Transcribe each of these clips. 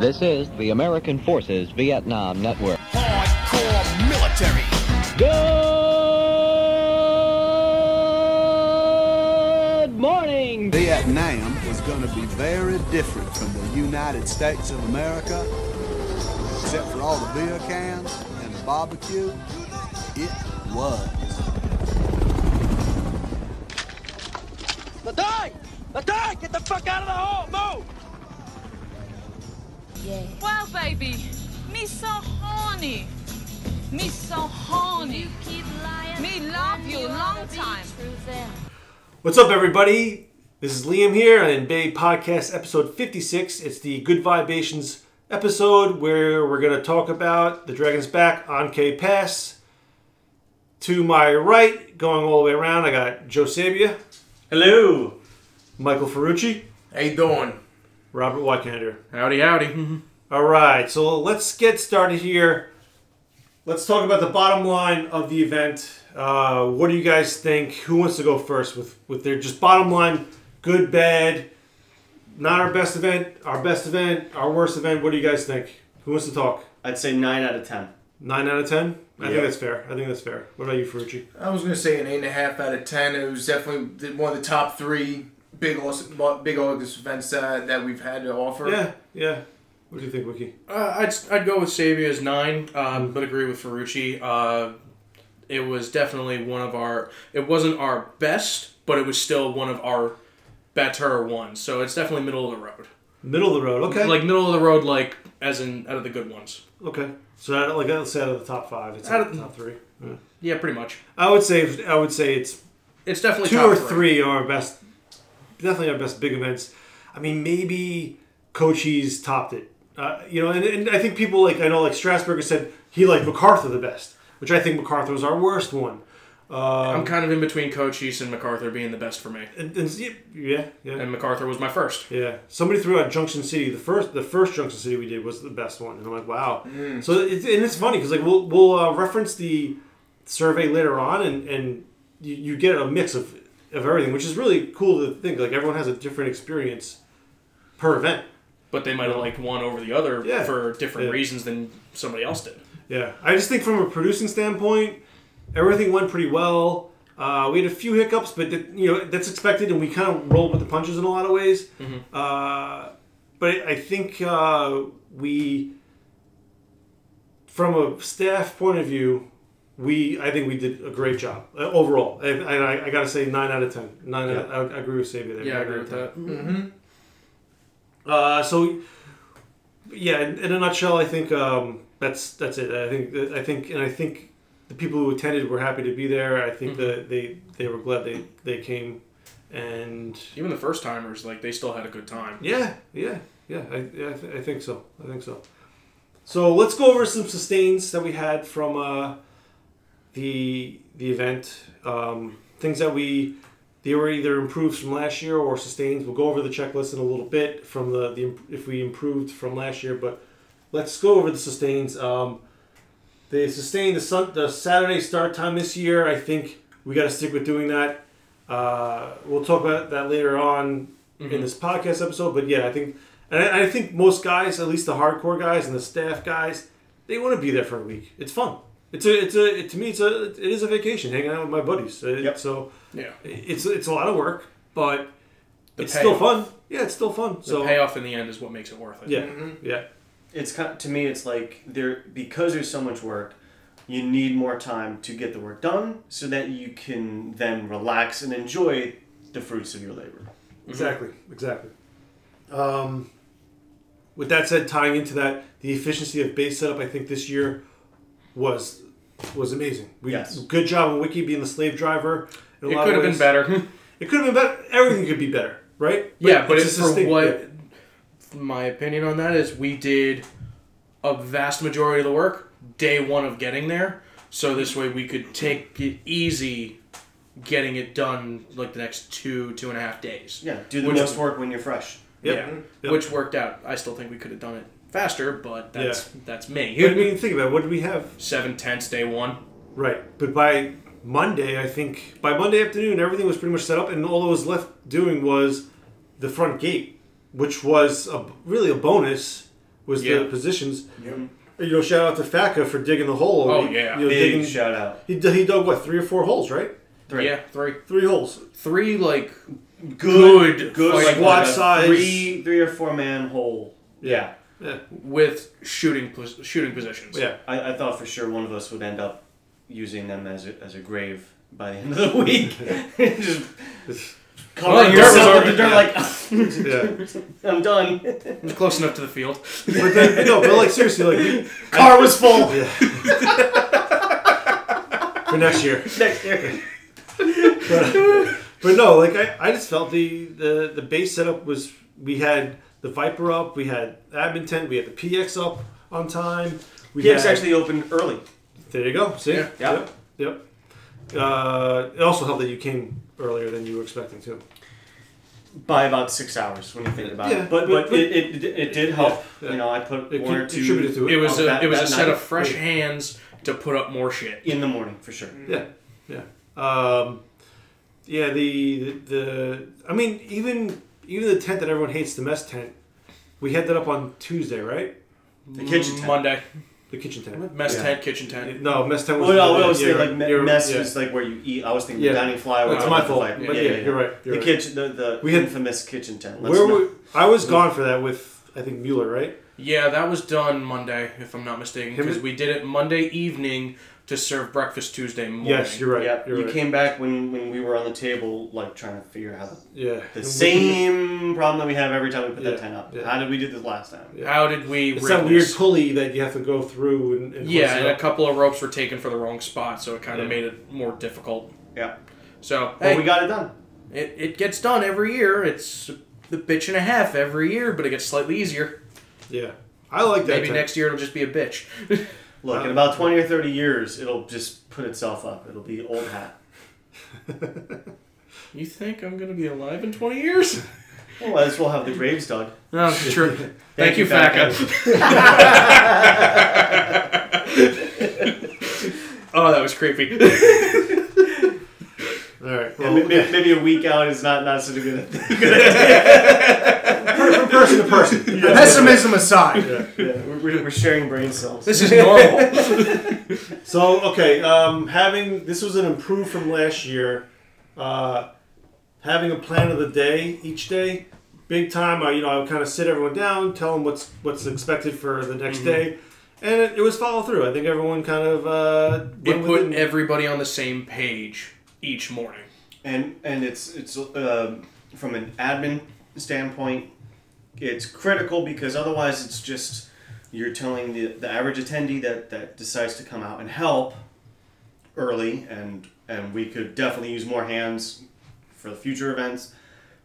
This is the American Forces Vietnam Network. Hardcore military. Good morning. Vietnam was going to be very different from the United States of America, except for all the beer cans and the barbecue. It was. The die! The die! Get the fuck out of the hole! Move! Wow, baby, me so horny. Me so horny. Me love you long time. What's up, everybody? This is Liam here, and BAE Podcast episode 56. It's the Good Vibations episode where we're going to talk about the Dragon's Back An Khe Pass. To my right, going all the way around, I got Joe Sabia. Hello. Michael Ferrucci. How you doing? Robert Wykander. Howdy, howdy. All right, so let's get started here. Let's talk about the bottom line of the event. Uh, what do you guys think? Who wants to go first with with their just bottom line? Good, bad, not our best event, our best event, our worst event. What do you guys think? Who wants to talk? I'd say nine out of ten. Nine out of ten. I think that's fair. I think that's fair. What about you, Ferrucci? I was gonna say an eight and a half out of ten. It was definitely one of the top three big August, big August events uh, that we've had to offer. Yeah, yeah. What do you think, Wiki? Uh, I'd, I'd go with Sabia's nine, um, but agree with Ferrucci. Uh, it was definitely one of our. It wasn't our best, but it was still one of our better ones. So it's definitely middle of the road. Middle of the road. Okay. Like middle of the road, like as in out of the good ones. okay. So out of- like let's say out of the top five, it's Out out of- of the top three. Yeah. Yeah, pretty much. I would say I would say it's It's definitely two top or three are best, definitely our best big events. I mean, maybe Cochise topped it. Uh, you know, and, and I think people like I know like Strasburger said he liked MacArthur the best, which I think MacArthur was our worst one. I'm kind of in between Cochise and MacArthur being the best for me, And, and yeah, yeah, and MacArthur was my first. yeah. Somebody threw out Junction City. The first, the first Junction City we did was the best one, and I'm like, wow. So it's, and it's funny because like we'll we'll uh, reference the survey later on, and and you, you get a mix of of everything, which is really cool to think. Like everyone has a different experience per event. But they might have liked one over the other Yeah. for different Yeah. reasons than somebody else did. Yeah, I just think from a producing standpoint, everything went pretty well. Uh, we had a few hiccups, but that- you know that's expected, and we kind of rolled with the punches in a lot of ways. Uh, but I think uh, we, from a staff point of view, we I think we did a great job uh, overall. And I, I, got to say nine out of ten. Nine. Out I, I agree with Sabia there. Yeah, I agree out of with 10. that. Uh, so, yeah, in, in a nutshell, I think um, that's that's it. I think I think and I think the people who attended were happy to be there. I think that they they were glad they they came, and Even the first timers, like they still had a good time. yeah, yeah, yeah. I yeah, I, th- I think so. I think so. So let's go over some sustains that we had from uh, the the event. Um, things that we they were either improved from last year or sustains. We'll go over the checklist in a little bit from the, the if we improved from last year. But let's go over the sustains. Um, they sustained the sun, the Saturday start time this year. I think we got to stick with doing that. Uh, we'll talk about that later on in this podcast episode. But yeah, I think and I, I think most guys, at least the hardcore guys and the staff guys, they want to be there for a week. It's fun. It's a it's a it, to me it's a it is a vacation hanging out with my buddies. Uh, Yep. So Yeah. it's it's a lot of work, but The it's still fun. Yeah, it's still fun. The So payoff in the end is what makes it worth it. yeah, yeah, It's kind to me. It's like there because there's so much work. You need more time to get the work done, so that you can then relax and enjoy the fruits of your labor. exactly, exactly. Um, with that said, tying into that, the efficiency of base setup, I think this year was was amazing. We, Yes. Good job on Wiki being the slave driver. in a It lot could of have been better. It could have been better. Everything could be better, right? yeah, but it's it's for what yeah. my opinion on that is we did a vast majority of the work day one of getting there. So this way we could take it easy getting it done like the next two, two and a half days. Yeah, do the Which- most work when you're fresh. Yep. Yeah. Yep. Which worked out. I still think we could have done it faster, but that's that's me. But I mean, think about it. What did we have? Seven tenths day one. Right. But by Monday, I think by Monday afternoon, everything was pretty much set up, and all that was left doing was the front gate, which was a, really a bonus was Yeah. the positions. Yeah. You know, shout out to Faka for digging the hole. Oh, He- yeah. you know, Big digging, shout out. he, he dug what three or four holes, right? Three. Yeah, three, Three holes. three like Good, Good good, like squad like size. Three, three or four man hole. Yeah. Yeah, with shooting shooting positions. yeah. I, I thought for sure one of us would end up using them as a, as a grave by the end of the week. Just Well, covering was yourself with the already- dirt like, yeah. I'm done. It was close enough to the field. But then, no, but like seriously, like we- Car was full. Yeah. for next year. Next year. but, but no, like I, I just felt the, the the base setup was we had the Viper up, we had Admin tent, we had the PX up on time. We PX had, actually opened early. there you go. See, Yeah. Yeah. yep, yep. Uh, it also helped that you came earlier than you were expecting to. by about six hours when you think about Yeah, it. But but- but, it, it, it did help. Yeah. You know, I put It one or con- two contributed to it. It was a that- it was a set night. of fresh Yeah. hands to put up more shit. in the morning for sure. Yeah, yeah. Um, yeah, the, the the I mean, even even the tent that everyone hates, the mess tent, we had that up on Tuesday, right? The kitchen tent. Monday, The kitchen tent. mess Yeah. tent, kitchen tent. No, mess tent was. Well, no, I was yeah, saying like me- mess yeah. is like where you eat. I was thinking Yeah. dining flyover. That's my fault. Like, But yeah, you're right. You're the right. kitchen, the, the We had- infamous kitchen tent. Let's Where not- were, I was gone for that with I think Mueller, right? Yeah, that was done Monday, if I'm not mistaken, Him- because we did it Monday evening to serve breakfast Tuesday morning. Yes, you're right. yeah, you're you right. came back when, when we were on the table, like trying to figure out Yeah. the same problem that we have every time we put Yeah, that tent up. yeah. How did we do this last time? Yeah. How did we? It's rig that weird this? pulley that you have to go through and, and Yeah, and it a couple of ropes were taken for the wrong spot, so it kind of Yeah. made it more difficult. Yeah, So but hey, we got it done. it, it gets done every year. It's the bitch and a half every year, but it gets slightly easier. Yeah, I like that. Maybe tent. next year it'll just be a bitch. Look, in about twenty or thirty years, it'll just put itself up. It'll be old hat. you think I'm gonna be alive in 20 years? Well, as well have the graves dug. No, true. Thank, you, you, Faka. oh, that was creepy. All right. Yeah, Well, maybe, maybe a week out is not not such a good. From person to person. Pessimism aside. yeah, we're, we're we're sharing brain cells. this is normal. So okay, um, having this was an improve from last year. Uh, having a plan of the day each day, big time. I you know I would kind of sit everyone down, tell them what's what's expected for the next day, and it, it was follow through. I think everyone kind of uh, it put with everybody on the same page each morning. and and it's it's um from an admin standpoint, it's critical because otherwise it's just you're telling the, the average attendee that that decides to come out and help early, and and we could definitely use more hands for the future events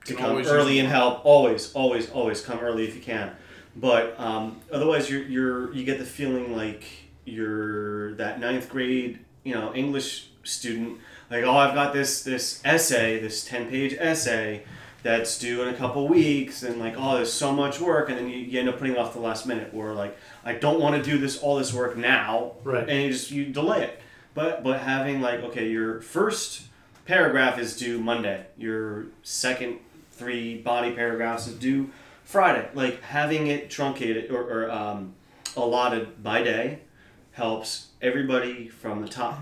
to Can come early and help. Always, always, always come early if you can. But um, otherwise, you're, you're you get the feeling like you're that ninth grade, you know, English student. Like, oh, I've got this this essay, this ten page essay that's due in a couple weeks, and like, oh, there's so much work, and then you, you end up putting it off the last minute, or like, I don't want to do this all this work now, Right. And you just you delay it. But but having like, okay, your first paragraph is due Monday. Your second three body paragraphs is due Friday. Like having it truncated or, or um, allotted by day helps everybody from the top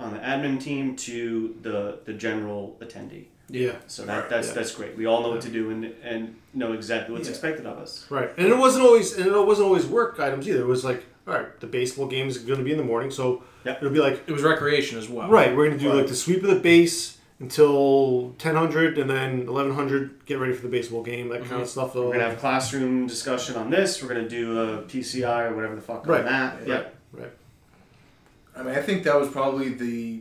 on the admin team to the the general attendee. Yeah. So that that's Yeah. that's great. We all know what to do and and know exactly what's expected of us. Right, and it wasn't always, and it wasn't always work items either. It was like, all right, the baseball game is going to be in the morning, so Yep. it'll be like, It was recreation as well. right, we're going to do Right. like the sweep of the base until ten hundred, and then eleven hundred, get ready for the baseball game, that kind of stuff. We're gonna have classroom discussion on this. We're gonna do a PCI or whatever the fuck Right. on that. Right. Right. I mean, I think that was probably the.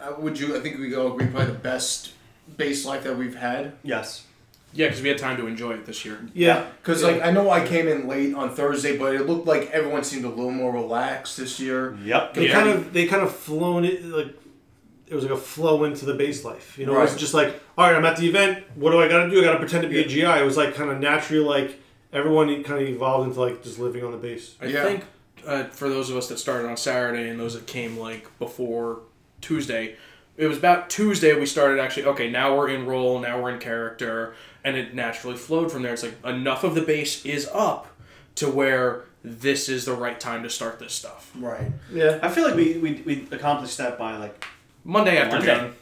uh, Would you? I think we all agree probably the best base life that we've had. Yes. Yeah, because we had time to enjoy it this year. Yeah, Because like I know I came in late on Thursday, but it looked like everyone seemed a little more relaxed this year. Yep. they Yeah. kind of they kind of flown it like it was like a flow into the base life. You know, it wasn't just like, all right, I'm at the event. What do I got to do? I got to pretend to be a GI. It was like kind of naturally like everyone kind of evolved into like just living on the base. I Yeah. think uh, for those of us that started on Saturday and those that came like before Tuesday, it was about Tuesday we started actually. Okay, now we're in role. Now we're in character, and it naturally flowed from there. It's like enough of the base is up to where this is the right time to start this stuff. Right. Yeah. I feel like we, we, we accomplished that by like Monday afternoon. Monday.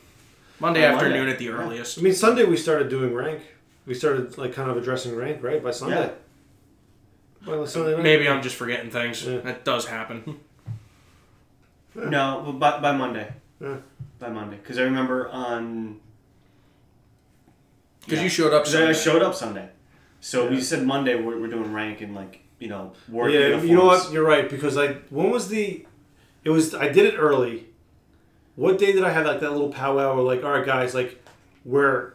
Monday, afternoon Monday. at the earliest. I mean, Sunday we started doing rank. We started like kind of addressing rank, right? By Sunday. Yeah. By Sunday night. Maybe I'm just forgetting things. Yeah. That does happen. no well, by, by Monday. Yeah. By Monday, because I remember on Because Yeah. you showed up. 'cause I showed up Sunday, so Yeah. we said Monday we're, we're doing rank and like you know work. Yeah, uniforms. you know what? You're right because I when was the? It was I did it early. What day did I have like that little powwow? Where like, all right, guys, like we're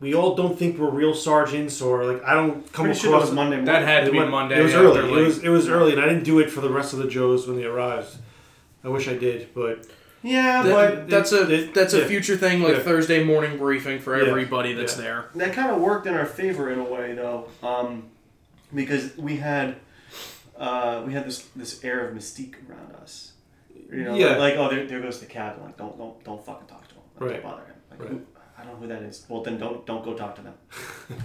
we all don't think we're real sergeants or like I don't come Pretty across. sure Monday. Morning. That had to be Monday. It was early. It was it was early, and I didn't do it for the rest of the Joes when they arrived. I wish I did, but yeah, That- but that's a it- that's a yeah. future thing, like Yeah. Thursday morning briefing for Yeah. everybody that's Yeah. there. that kind of worked in our favor in a way though um, because we had uh, we had this this air of mystique around us you know Yeah. like oh there, there goes the captain like don't don't don't fucking talk to him like, Right. don't bother him like, Right. who, I don't know who that is well then don't don't go talk to them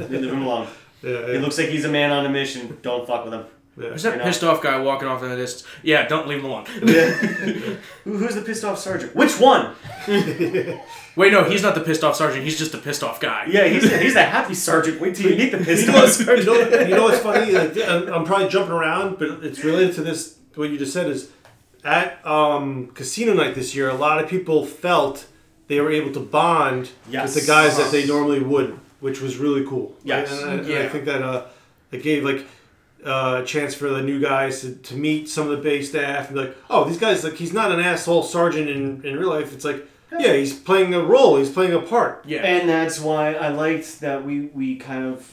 leave him alone yeah, he looks like he's a man on a mission don't fuck with him yeah. There's that You know. pissed off guy walking off in the distance. Yeah, don't leave him alone. Who, who's the pissed off sergeant which one Wait, no, he's not the pissed off sergeant. He's just a pissed off guy. yeah he's the, he's the happy sergeant wait till you meet the pissed you know, off you sergeant know, you know what's funny? Like, I'm I'm probably jumping around, but it's related to this. What you just said is at um, casino night this year. A lot of people felt they were able to bond Yes. with the guys that they normally wouldn't, which was really cool. Yes. and, I, and I think that uh, it gave like uh, a chance for the new guys to, to meet some of the base staff and be like, oh, these guys like he's not an asshole sergeant in, in real life. It's like, yeah, he's playing a role. He's playing a part. Yeah. And that's why I liked that we, we kind of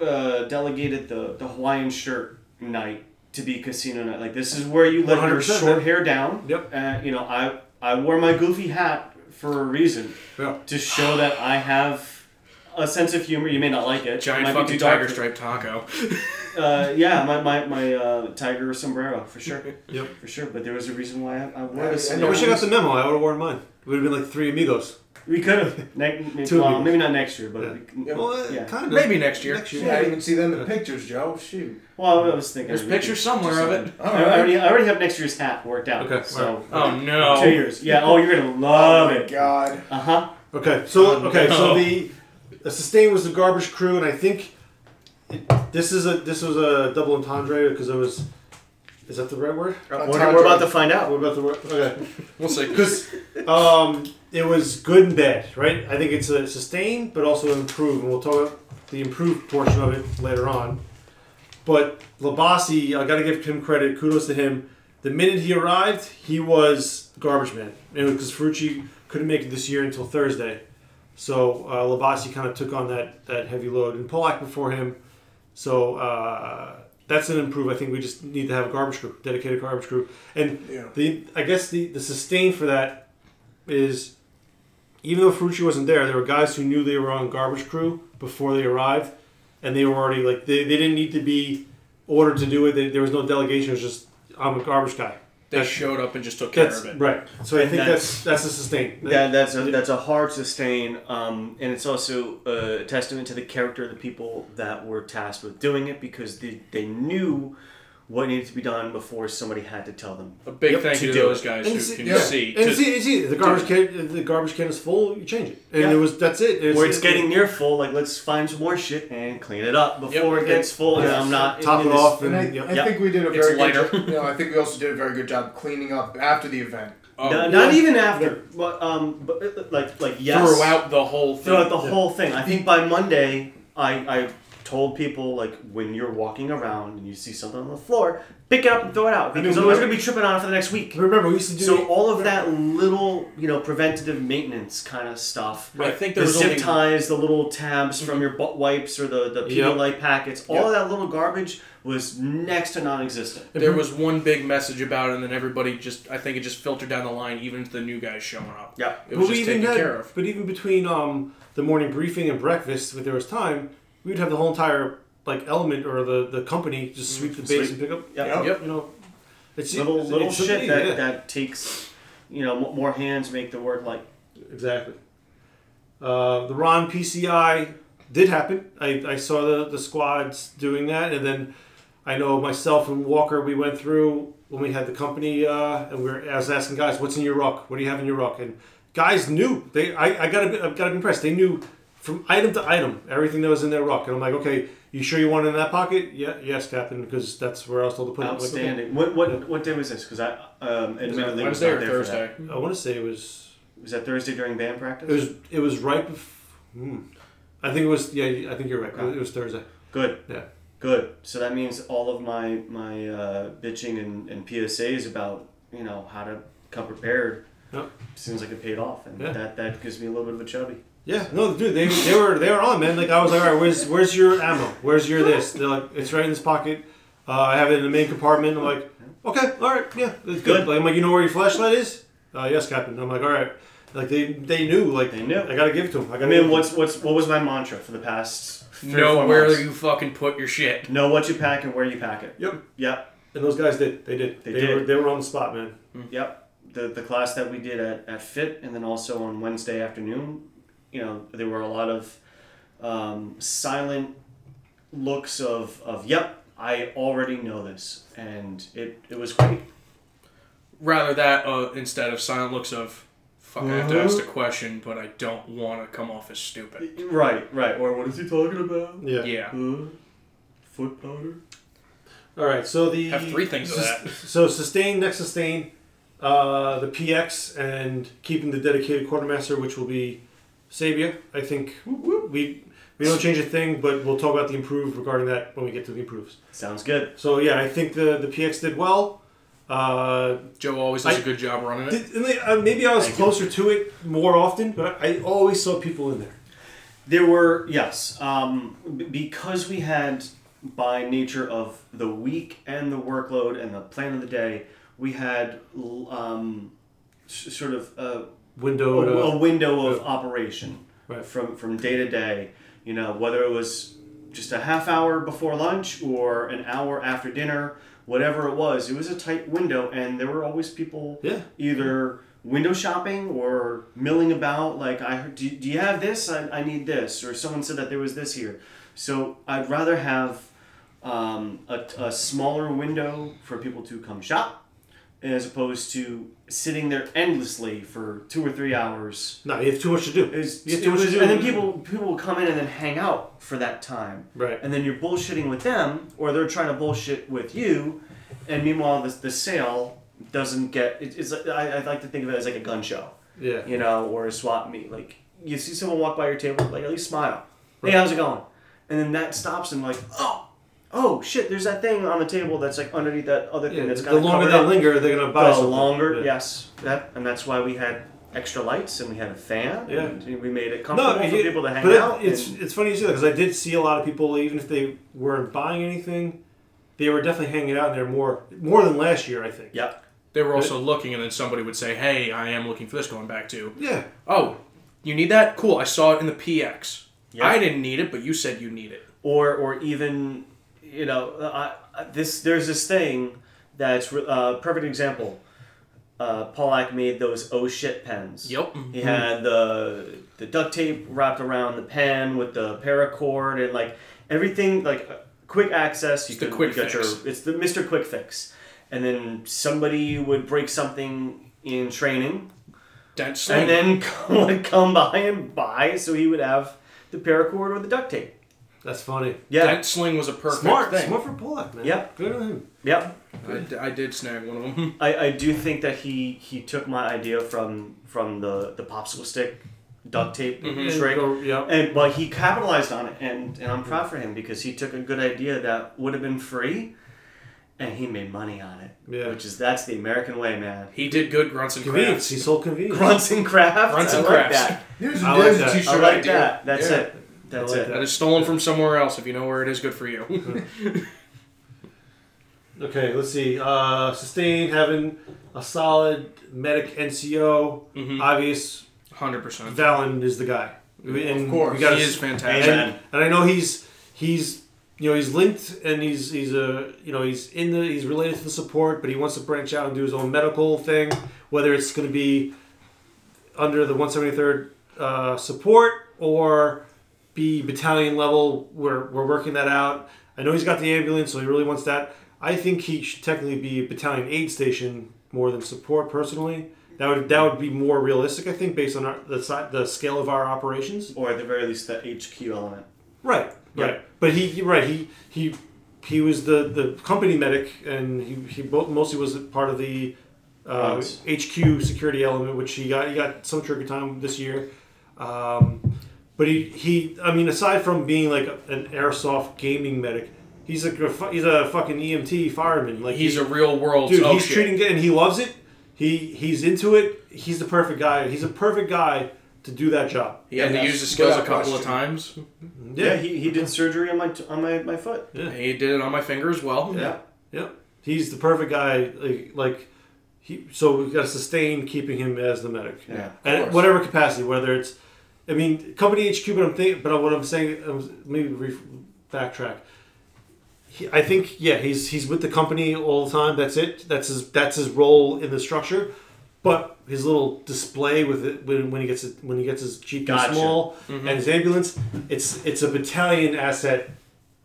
uh, delegated the, the Hawaiian shirt night to be casino night. Like this is where you let your 100%, short man. hair down. Yep. Uh, you know, I I wore my goofy hat for a reason Yeah. to show that I have a sense of humor. You may not like it. It Giant might fucking too dark tiger for- stripe taco. Uh, yeah, my my, my uh, tiger sombrero for sure. Yep. For sure, but there was a reason why I, I wore this. and I wish I got the memo. I would have worn mine. It would have been like three amigos. We could have. Ne- maybe, Two well, amigos. maybe not next year, but Yeah. we, Well, uh, yeah. kind of. Maybe next year. Next year. Yeah, I didn't even see them in the pictures, Joe. Shoot. Well, I was thinking. There's we could pictures somewhere of it. something. I, I already, I already have next year's hat worked out. Okay, So Oh no. two years. Yeah. Oh, you're gonna love oh my it. God. Uh huh. Okay, so okay, so the, the sustain was the garbage crew, and I think it, this is a this was a double entendre because it was. Is that the right word? We're, we're about to find out. We're about to word? Okay, We'll see. because um, it was good and bad, right? I think it's a sustain, but also an improve, and we'll talk about the improved portion of it later on. But Labasi, I got to give him credit. Kudos to him. The minute he arrived, he was garbage man, because Ferrucci couldn't make it this year until Thursday. So uh, Labasi kind of took on that that heavy load, and Polak before him. So uh, that's an improve. I think we just need to have a garbage crew, dedicated garbage crew, and Yeah. the I guess the the sustain for that is even though Ferrucci wasn't there, there were guys who knew they were on garbage crew before they arrived, and they were already like they, they didn't need to be ordered to do it. They, there was no delegation. It was just I'm a garbage guy. They showed up and just took care of it. right. So I think that's- that's that's a sustain. That, that's a that's a hard sustain, um, and it's also a testament to the character of the people that were tasked with doing it because they, they knew what needed to be done before somebody had to tell them. A big Yep, thank to you to do those guys And who see- can yeah. see. And to- see, it's easy. The garbage can, the garbage can is full, you change it, and Yeah. it was that's it. It's, Where it's getting near full, like let's find some more shit and clean it up before Yep. it gets full. And I'm not Top it off. And I, yep. I think we did a very good job. You know, I think we also did a very good job cleaning up after the event. oh, No- not even after, but um, but uh, like like yes, throughout the whole thing. throughout the whole thing. I think by Monday, I, I told people like when you're walking around and you see something on the floor, pick it up and throw it out because mean, otherwise we- you're gonna be tripping on it for the next week. Remember, we used to do So all of that little, you know, preventative maintenance kind of stuff. Right. I think there The was zip only ties, the little tabs from your butt wipes or the the Yep. Pedialyte packets, all Yep. of that little garbage was next to non-existent. there was one big message about it, and then everybody just I think it just filtered down the line, even to the new guys showing up. Yeah. It was But just even taken had- care of. But even between um, the morning briefing and breakfast, if there was time, we would have the whole entire like element or the, the company just sweep the base Sweep. and pick up. Yep. Yep. You know, it's Little it's- little it's shit something, that, yeah. that takes, you know, m- more hands make the work like Exactly. Uh, the Ron PCI did happen. I, I saw the, the squads doing that, and then I know myself and Walker, we went through when we had the company, uh, and we were, I was asking guys, "What's in your ruck? What do you have in your ruck?" And guys knew. They, I, I gotta, be, I gotta be impressed. They knew from item to item everything that was in their ruck, and I'm like, "Okay, you sure you want it in that pocket?" Yeah, yes, Captain, because that's where I was told to put it. I'm like, "Okay." Outstanding. What what what day was this? Because I um, admittedly was Wednesday not or there for that. Thursday? I want to say it was, Was that Thursday during band practice? it was, it was right. Bef- hmm. I think it was. Yeah, I think you're right. Okay. It was Thursday. Good. Yeah. Good. So that means all of my my uh, bitching and, and PSAs about you know how to come prepared Yep. seems like it paid off, and Yeah. that that gives me a little bit of a chubby. Yeah, no, dude, they, they were they were on, man. Like I was like, all right, where's where's your ammo? Where's your this? They're like, it's right in this pocket. Uh, I have it in the main compartment. I'm like, okay, all right, yeah, it's good. Good. Like, I'm like, you know where your flashlight is? Uh, yes, Captain. I'm like, all right. Like they they knew, like They knew. I gotta give it to them. I I gotta. give mean, what's what's what was my mantra for the past three or Know four where months? you fucking put your shit. know what you pack and where you pack it. Yep. Yep. And those guys did. They did. They They, did. were they were on the spot, man. Yep. The the class that we did at, at Fit and then also on Wednesday afternoon, you know, there were a lot of um, silent looks of, of yep, I already know this. And it, it was great. Rather that uh, instead of silent looks of, fuck, I have to ask the question, but I don't want to come off as stupid. Right, right. Or what is he talking about? Yeah. Yeah. Uh, foot powder? All right. So the Have three things of that. So sustain next sustain, uh, the PX and keeping the dedicated quartermaster, which will be Sabia. I think we we don't change a thing, but we'll talk about the improve regarding that when we get to the improves. Sounds good. So yeah, I think the the PX did well. Uh, Joe always does I- a good job running it. did, and they, uh, maybe I was Thank you. closer to it more often, but I, I always saw people in there. There were yes, um, because we had by nature of the week and the workload and the plan of the day, we had um, s- sort of a, Window. a, a window of operation Right. from from day to day. You know, whether it was just a half hour before lunch or an hour after dinner, whatever it was, it was a tight window, and there were always people yeah. either window shopping or milling about like i heard, do, do you have this I, I need this or someone said that there was this here so i'd rather have um, a, a smaller window for people to come shop as opposed to sitting there endlessly for two or three hours No, you have too much to do. It's- you have too much was- to do. and then people people will come in and then hang out for that time Right. and then you're bullshitting with them or they're trying to bullshit with you and meanwhile the, the sale doesn't get it, it's I, I like to think of it as like a gun show Yeah. you know or a swap meet like you see someone walk by your table like at least smile hey how's it going and then that stops and like oh oh shit there's that thing on the table that's like underneath that other thing Yeah, that's the kind of longer covered they linger, they're gonna buy the something. longer Yeah. yes that and that's why we had extra lights and we had a fan Yeah. and we made it comfortable for you- people to hang but it- out it's and- it's funny you say that because I did see a lot of people, even if they weren't buying anything, they were definitely hanging out there more more than last year. I think. yep They were also looking, and then somebody would say, "Hey, I am looking for this." Going back to, Yeah. oh, you need that? Cool. I saw it in the PX. Yeah. I didn't need it, but you said you need it. or or even you know I, this there's this thing that's a uh, perfect example. Uh, Pollack made those oh shit pens. Yep. He had the the duct tape wrapped around the pen with the paracord and like everything like quick access. You It's the quick you fix. Your, it's the Mister Quick Fix, and then somebody would break something in training, and then would come by and buy, so he would have the paracord or the duct tape. That's funny. Yeah. Dent sling was a perfect Smart. thing. Smart for Pollock, man. Yep. Good on him. Yep. I, d- I did snag one of them. I, I do think that he he took my idea from from the the popsicle stick duct tape mm-hmm. And trick. go- yeah. And but he capitalized on it, and, and I'm proud for him because he took a good idea that would have been free, and he made money on it. Yeah. Which is that's the American way, man. He did good grunts and Convenience. crafts. He sold convenience. Grunts and crafts. Grunts I and like crafts. that. Here's I a like that. t-shirt I like idea. that. That's Yeah. it. That's like it. that. That is stolen from somewhere else. If you know where it is, good for you. Okay, let's see. Uh, Sustain having a solid medic NCO. Mhm. Obvious. Hundred percent. Valen is the guy. And course. we gotta He is fantastic. And, and I know he's he's you know he's linked and he's he's a you know he's in the he's related to the support, but he wants to branch out and do his own medical thing. Whether it's going to be under the 173rd uh, support or be battalion level, we're we're working that out. I know he's got the ambulance, so he really wants that. I think he should technically be a battalion aid station more than support. Personally, that would that would be more realistic. I think based on our, the si- the scale of our operations. Or at the very least, the HQ element. Right. Yeah. Right. But he right he he he was the the company medic and he he bo- mostly was part of the uh. HQ security element, which he got he got some trigger time this year. Um, but he he I mean aside from being like an airsoft gaming medic, he's a he's a fucking EMT fireman. Like He's he- a real world dude. oh, he's shit. treating it and he loves it. He he's into it. He's the perfect guy. He's a perfect guy to do that job. He had to Yes, use his skills a without couple of times. Yeah, he, he did surgery on my on my, my foot. Yeah. He did it on my finger as well. Yeah, yeah. He's the perfect guy. Like, like he. So we've got to sustain keeping him as the medic. Yeah, and whatever capacity, whether it's, I mean, company HQ. But I'm thinking. But what I'm saying, I was, maybe re- backtrack. He, I think yeah, he's he's with the company all the time. That's it. That's his that's his role in the structure. But his little display with it when, when he gets it when he gets his jeep Gotcha. small and his ambulance, it's it's a battalion asset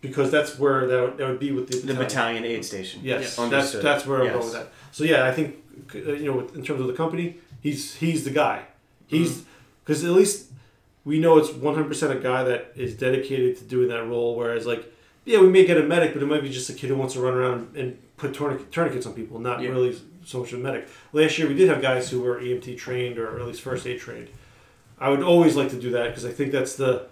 because that's where that would, that would be with the The battalion aid station. Yes, Yes. that's that's where I'm Yes. going with that. So yeah, I think uh, you know, in terms of the company, he's he's the guy. He's because at least we know it's 100 percent a guy that is dedicated to doing that role. Whereas like, yeah, we may get a medic, but it might be just a kid who wants to run around and put tourniquet, tourniquets on people, not Yeah. really so much a medic. Last year we did have guys who were EMT trained or at least first aid trained. I would always like to do that because I think that's the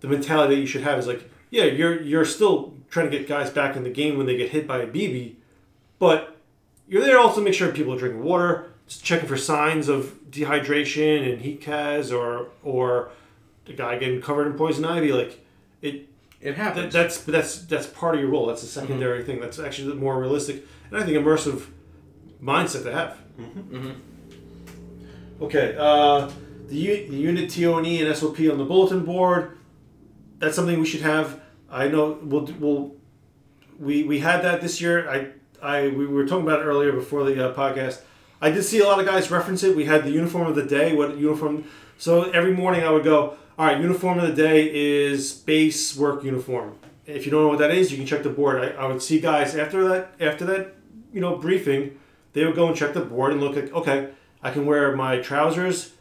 the mentality that you should have is like, yeah, you're you're still trying to get guys back in the game when they get hit by a BB, but you're there also to make sure people are drinking water, just checking for signs of dehydration and heat cas or or the guy getting covered in poison ivy. Like it, It that, happens. that's that's that's part of your role. That's a secondary thing. That's actually the more realistic and I think immersive mindset to have. Okay, uh, the, u- the unit TONE and SOP on the bulletin board. That's something we should have. I know we'll we'll we we had that this year. I I we were talking about it earlier before the uh, podcast. I did see a lot of guys reference it. We had the uniform of the day. What uniform? So every morning I would go. All right, uniform of the day is base work uniform. If you don't know what that is, you can check the board. I, I would see guys after that after that you know briefing, they would go and check the board and look at okay, I can wear my trousers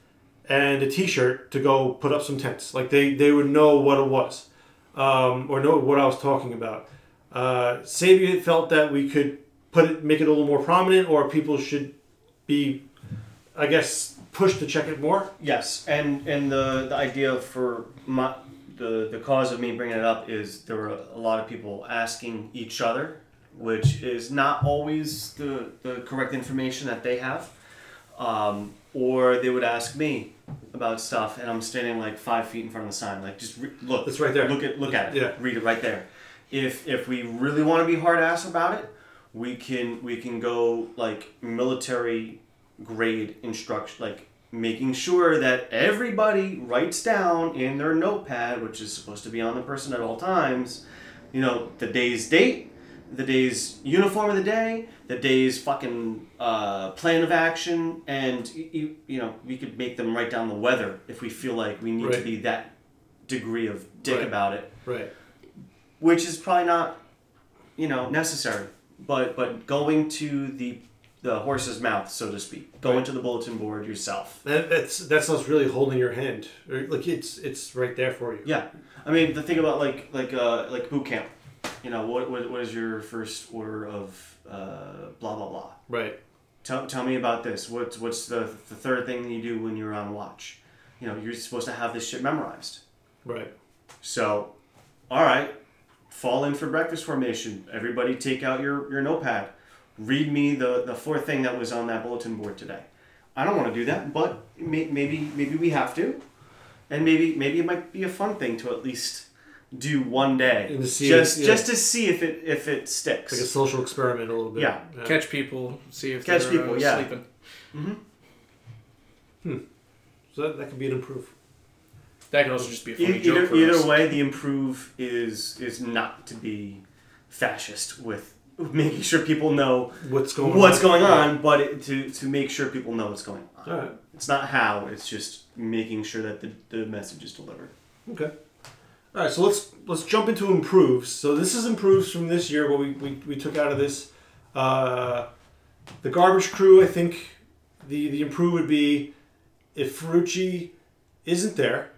and a t-shirt to go put up some tents. Like they they would know what it was, um, or know what I was talking about. Uh, Sabia felt that we could put it, make it a little more prominent, or people should be, I guess, pushed to check it more. Yes, and and the the idea for my the the cause of me bringing it up is there were a lot of people asking each other, which is not always the the correct information that they have, um, or they would ask me about stuff, and I'm standing like five feet in front of the sign, like just re- look. It's right there. Look at look at it. Yeah. Read it right there. If if we really want to be hard ass about it, we can we can go like military grade instruction like making sure that everybody writes down in their notepad which is supposed to be on the person at all times you know the day's date the day's uniform of the day the day's fucking uh, plan of action and you, you know we could make them write down the weather if we feel like we need to be that degree of dick Right. about it Right. which is probably not you know necessary but but going to the the horse's mouth so to speak going Right. to the bulletin board yourself That, that's that's us really holding your hand. Like it's it's right there for you. yeah i mean the thing about like like uh like boot camp you know what what, what is your first order of uh blah blah blah Right. tell, tell me about this what's what's the, the third thing you do when you're on watch you know you're supposed to have this shit memorized Right. So, all right, fall in for breakfast formation. Everybody take out your, your notepad. Read me the, the fourth thing that was on that bulletin board today. I don't want to do that, but may, maybe maybe we have to, and maybe maybe it might be a fun thing to at least do one day, And to see just it, yeah. just to see if it if it sticks. Like a social experiment a little bit. Yeah. Catch people, see if Catch they're people, uh, yeah. sleeping. So that, that could be an improve. That could also just be a funny joke either for either us. way, the improve is is not to be fascist with making sure people know What's going what's on? going on, but it, to to make sure people know what's going on. All right. It's not how; it's just making sure that the, the message is delivered. Okay. All right, so let's let's jump into improves. So this is improves from this year. What we, we, we took out of this, uh, the garbage crew. I think the the improve would be if Ferrucci isn't there,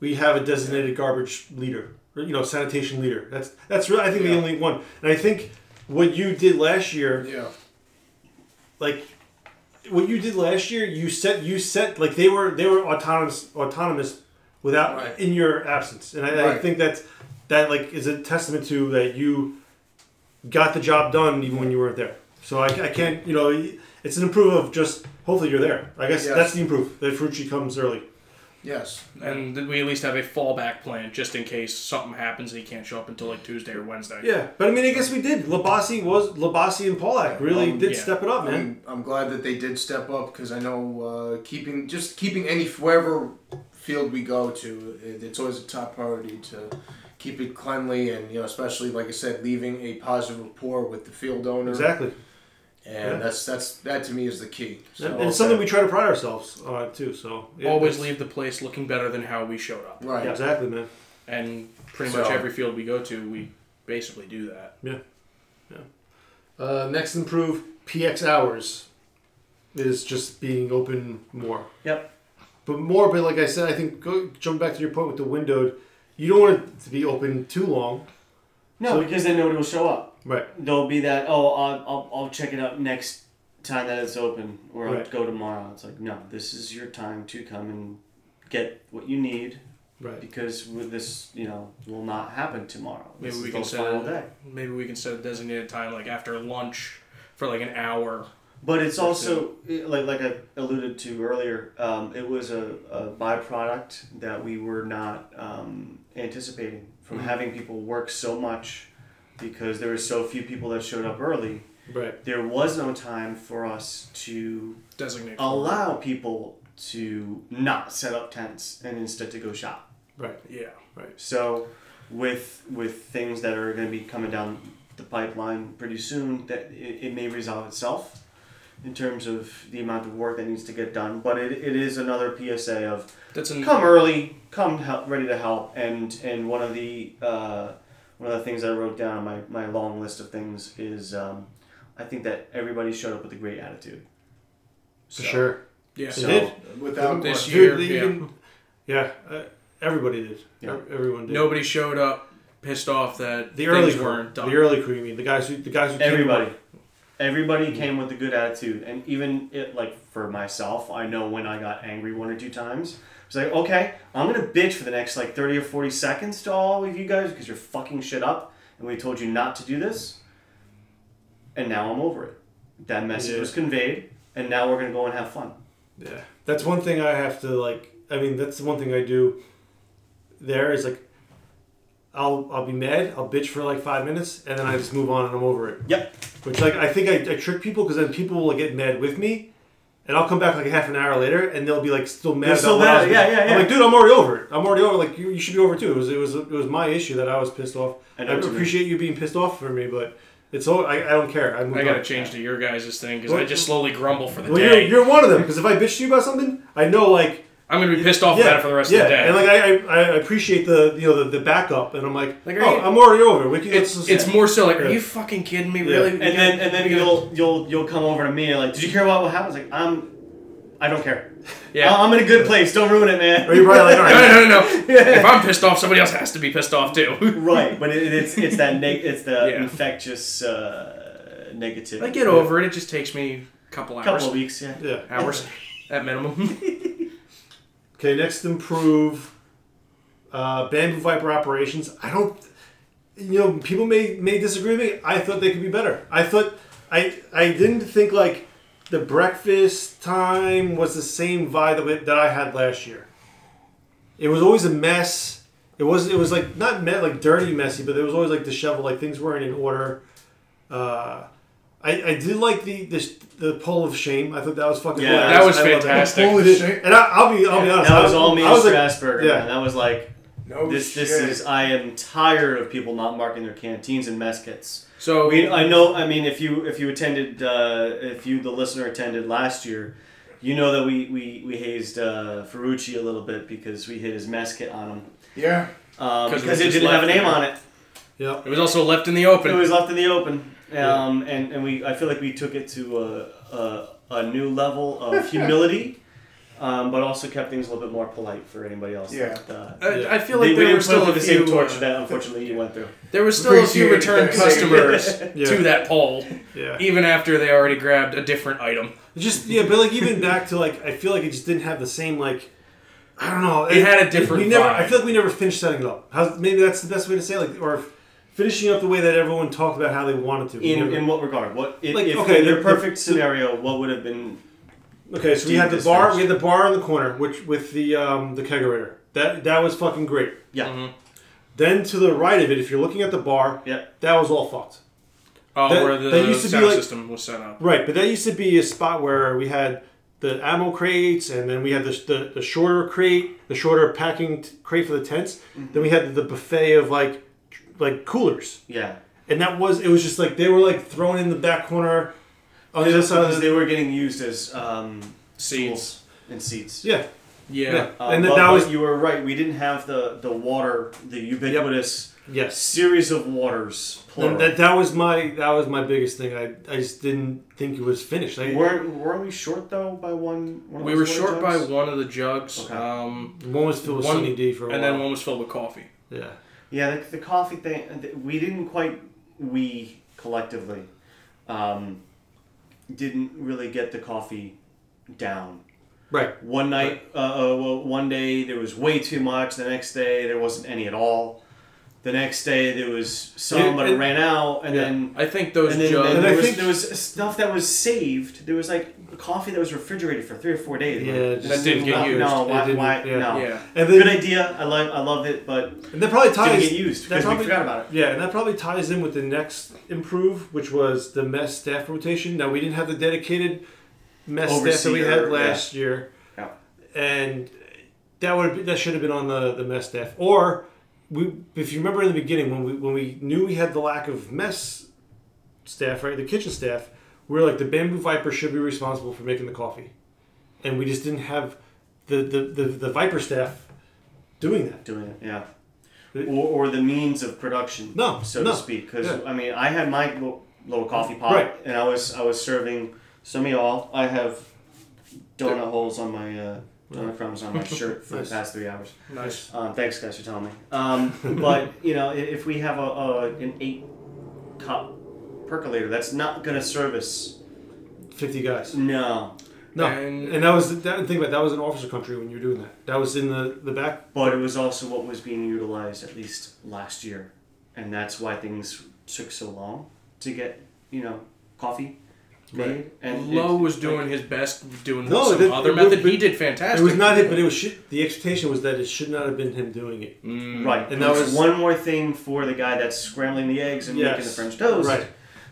we have a designated garbage leader, or, you know, sanitation leader. That's that's really I think the only one. And I think what you did last year, Yeah. like what you did last year, you set you set like they were they were autonomous autonomous without Right. in your absence, and I, I think that's that like is a testament to that you got the job done even when you weren't there. So I, I can't you know it's an improve of just hopefully you're there. I guess Yes. that's the improve that Ferrucci comes early. Yes. And then we at least have a fallback plan just in case something happens and he can't show up until like Tuesday or Wednesday. Yeah, but I mean I guess we did. Labasi was Labasi and Polak really Um, did yeah. step it up, man. I'm, I'm glad that they did step up because I know uh, keeping just keeping any wherever field we go to, it, it's always a top priority to keep it cleanly and you know especially like I said, leaving a positive rapport with the field owner. exactly. And Yeah. that's that's that to me is the key. So, and, and it's something we try to pride ourselves on too. So yeah, Always leave the place looking better than how we showed up. right. Yeah, exactly, man. And pretty much every field we go to, we basically do that. Yeah, Uh, next improve PX hours is just being open more. Yep. But more, but like I said, I think go, jump back to your point with the windowed. You don't want it to be open too long. No, So- because then nobody will show up. Right. There'll be that. Oh, I'll, I'll, I'll check it out next time that it's open, or I'll Right. go tomorrow. It's like no, this is your time to come and get what you need Right. because with this, you know, will not happen tomorrow. Maybe This we is can set final a, day. maybe we can set a designated time like after lunch for like an hour. But it's also eh, like like I alluded to earlier. Um, it was a, a byproduct that we were not um, anticipating from Mhm. having people work so much because there were so few people that showed up early. Right. There was no time for us to Designate. allow people to not set up tents and instead to go shop. Right. Yeah. Right. So with with things that are going to be coming down the pipeline pretty soon, that it, it may resolve itself in terms of the amount of work that needs to get done. But it, it is another PSA of That's an come early, come help, ready to help. And and one of the uh, one of the things I wrote down on my, my long list of things is um, I think that everybody showed up with a great attitude. For sure. yeah. So- did. Without This year, Dude, yeah. even- yeah. Uh, everybody did. Yeah. Ev- Everyone did. Nobody showed up pissed off that The early crew. weren't done. The early crew. You mean the guys who the guys who came Everybody. Everybody came with a good attitude, and even it like for myself, I know when I got angry one or two times, it's like okay, I'm gonna bitch for the next like thirty or forty seconds to all of you guys because you're fucking shit up, and we told you not to do this, and now I'm over it. That message Yeah. was conveyed, and now we're gonna go and have fun. Yeah, that's one thing I have to like. I mean, that's the one thing I do. There is like, I'll I'll be mad. I'll bitch for like five minutes, and then I just move on and I'm over it. Yep. Which like I think I, I trick people because then people will get mad with me, and I'll come back like a half an hour later, and they'll be like still mad. They're about still what I mad. was- Yeah, yeah, yeah. I'm like, dude, I'm already over it. I'm already over. Like you, you should be over too. It was it was it was my issue that I was pissed off. I I, know what appreciate you being pissed off for me, but it's all I, I don't care. I, moved I gotta on. change to your guys' thing because I just slowly grumble for the Well, you're, day. you're one of them because if I bitch you about something, I know like I'm gonna be pissed off about it for the rest yeah, of the day. and like I, I, I appreciate the you know the, the backup, and I'm like, Like, oh, you- I'm already over. it. We can, it's, let's- it's more so like, are you fucking kidding me? Yeah. Really? And then and then you'll you'll you'll come over to me and like, did you care about what happened? Like I'm, I don't care. yeah. I'm in a good place. Don't ruin it, man. Or you're probably like, all no, right, no, no, no. if I'm pissed off, somebody else has to be pissed off too. right, but it, it's it's that neg- it's the Yeah. infectious uh, negativity. I get over it. It just takes me a couple hours. couple of weeks, yeah. yeah. hours at minimum. Okay, next improve. Uh, bamboo viper operations. I don't. You know, people may may disagree with me. I thought they could be better. I thought I I didn't think like the breakfast time was the same vibe that, that I had last year. It was always a mess. It was it was like not me- like dirty messy, but it was always like disheveled. Like things weren't in order. Uh, I, I did like the this the pull of shame. I thought that was fucking. Yeah, hilarious. that was I loved fantastic. Holy shit. And I, I'll be I'll be honest. That was I, all me I and was like, Strasburger. yeah. man. That was like No this. This shit. is. I am tired of people not marking their canteens and mess kits. So We, I know. I mean, if you if you attended, uh, if you the listener attended last year, you know that we we we hazed uh, Ferrucci a little bit because we hit his mess kit on him. Yeah. um, 'Cause it because was it just didn't have a left name there. on it. Yep. It was also left in the open. It was left in the open, um, and and we I feel like we took it to a a, a new level of humility. Um, but also kept things a little bit more polite for anybody else. Yeah. that, uh, I, I feel they- like we there were still put a the few. same torch uh, that unfortunately you went through. there was still a few Appreciate return customers Yeah. to that poll, Yeah. even after they already grabbed a different item. Just yeah, but like even back to like I feel like it just didn't have the same like I don't know. It had a different We never. vibe. I feel like we never finished setting it up. How's, maybe that's the best way to say it, like or finishing up the way that everyone talked about how they wanted to. In, in what regard? What if, Like, if okay, in your perfect the- scenario? What would have been? okay, so we had the bar. We had the bar in the corner, which with the um, the kegerator. That that was fucking great. Yeah, Mm-hmm. Then to the right of it, if you're looking at the bar, yeah. that was all fucked. Oh, That- where the that used to be sound like- system was set up. Right, but that used to be a spot where we had the ammo crates, and then we had the, the, the shorter crate, the shorter packing t- crate for the tents. Then we had the buffet of like like coolers, Yeah, and that was it was just like they were like thrown in the back corner on the other side of the they were getting used as um, Seats. and seats. yeah Yeah. yeah, Um, and then that was you were right. We didn't have the the water, the ubiquitous yes. series of waters. Plural. And that that was my that was my biggest thing. I, I just didn't think it was finished. I, weren't weren't we short though by one? one We were water short by one of the jugs, Okay. um, one was filled with one- Sunny D for a and while. then one was filled with coffee. yeah. Yeah, the, the coffee thing. We didn't quite. We collectively um, didn't really get the coffee down. Right. One night, uh, uh, well, one day there was way too much. The next day there wasn't any at all. The next day there was some, Yeah, but it and- ran out, and yeah. then I think those and then, jugs. And there, was, think- there was stuff that was saved. There was like coffee that was refrigerated for three or four days. Yeah, Like, it this just didn't get used. No, It why? why yeah. No. yeah. And then Good idea. I love. I loved it, but And that probably ties didn't get used that probably- we forgot about it. Yeah, and that probably ties in with the next improve, which was the mess staff rotation. Now we didn't have the dedicated mess staff that we had Overseer, last year, Yeah. and that would that should have been on the, the mess staff. Or we, if you remember in the beginning when we when we knew we had the lack of mess staff, right, the kitchen staff, we were like the bamboo viper should be responsible for making the coffee, and we just didn't have the the, the, the viper staff doing that. doing it, yeah. Or, or the means of production, No, so no, to speak. Because yeah. I mean, I had my little, little coffee pot, Right. and I was I was serving some of y'all. I have donut holes on my uh, donut crumbs on my shirt for Nice. the past three hours. Nice. Um, thanks, guys, for telling me. Um, but you know, if we have a, a an eight cup percolator, that's not gonna service. Fifty guys. No, No, And- and, that was that, think about it, that was an officer country when you were doing that. That was in the the back. but it was also what was being utilized at least last year, and that's why things took so long to get you know coffee made. Right. And Lowe was doing his best doing No, some it- other it- method. but- he did fantastic. It was not it, but it was shit. The expectation was that it should not have been him doing it. Mm. right, And and that that was- one more thing for the guy that's scrambling the eggs and making the French toast. Right. To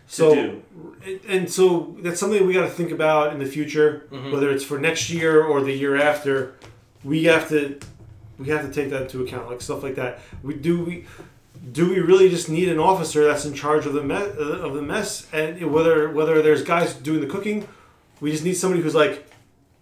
So, do. and- and so that's something we got to think about in the future, Mhm. whether it's for next year or the year after. We have to we have to take that into account, like stuff like that. We do we do we really just need an officer that's in charge of the mess uh, of the mess, and whether whether there's guys doing the cooking, we just need somebody who's like,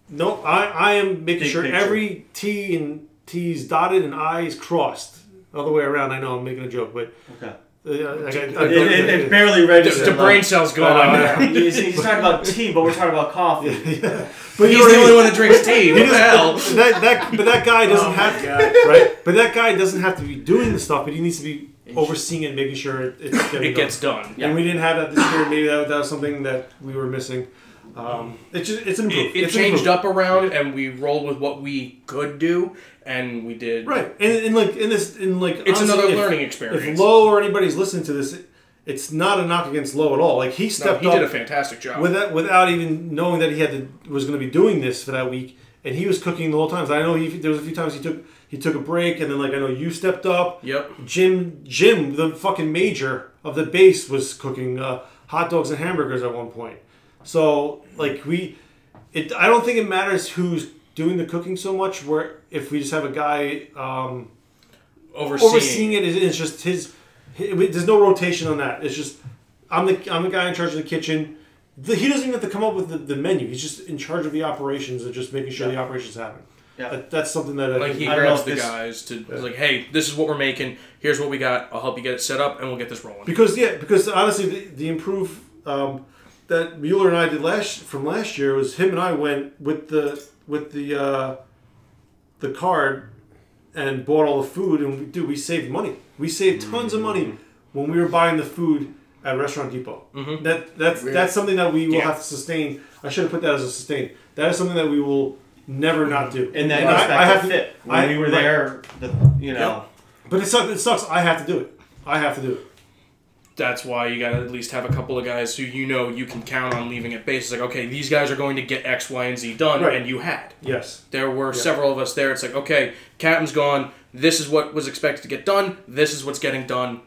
no, I I am making Big sure picture. every T and T's dotted and I's crossed. all the way around. I know I'm making a joke, but Okay. Uh, like, I, I, It, it, it barely The, registered. the brain cells I going on know. He's, he's talking about tea, but we're talking about coffee. yeah. But He's you know what the only one that drinks tea. What the hell? that, that, but that guy doesn't Oh have to, right? But that guy doesn't have to be doing the stuff, but he needs to be overseeing it, making sure it, it's getting It gets done. done. And we didn't have that this year. Maybe that, that was something that we were missing. Um, it's just it's an It, it It's changed improvement. up around, and we rolled with what we could do, and we did. right? And, and like in this, in like It's honestly, another if- learning If experience. Lowe or anybody's listening to this, it, it's not a knock against Lowe at all. Like he no, stepped he up did a fantastic job. without without even knowing that he had to was going to be doing this for that week, and he was cooking the whole time. So I know he there was a few times he took he took a break, and then like I know you stepped up. yep. Jim Jim the fucking major of the base was cooking uh, hot dogs and hamburgers at one point. So like we, it I don't think it matters who's doing the cooking so much. Where if we just have a guy um, Overseeing. overseeing it, it- it's just his, hi- There's no rotation on that. It's just I'm the I'm the guy in charge of the kitchen. The, he doesn't even have to come up with the, the menu. He's just in charge of the operations and just making sure the operations happen. Yeah. That, that's something that I Like think he grabs the this- guys to he's like, hey, this is what we're making. Here's what we got. I'll help you get it set up, and we'll get this rolling. because yeah, because honestly, the, the improve um, that Mueller and I did last from last year was him and I went with the with the uh, the card and bought all the food, and we, dude, we saved money. We saved tons of money when we were buying the food at Restaurant Depot. That that's that's something that we will Yeah. have to sustain. I should have put that as a sustain. That is something that we will never not do. And that And goes I- I have to- fit. When I- we were right. there, the, you know, But it sucks. It sucks. I have to do it. I have to do it. That's why you got to at least have a couple of guys who you know you can count on leaving at base. It's like, okay, these guys are going to get X, Y, and Z done, Right. and you had. Yes. There were several of us there. It's like, okay, captain's gone. This is what was expected to get done. This is what's getting done.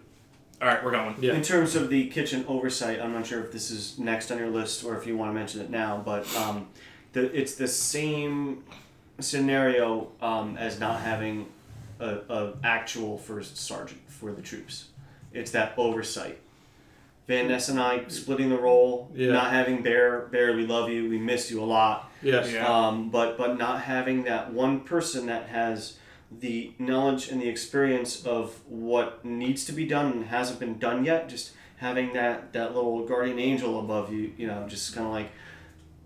All right, we're going. Yeah. In terms of the kitchen oversight, I'm not sure if this is next on your list or if you want to mention it now, but um, the, it's the same scenario um, as not having a, a actual first sergeant for the troops. It's that oversight. Van Ness and I splitting the role, Yeah. not having Bear. Bear, we love you. We miss you a lot. Yes. Yeah. Um, but but not having that one person that has the knowledge and the experience of what needs to be done and hasn't been done yet, just having that that little guardian angel above you, you know, just kind of like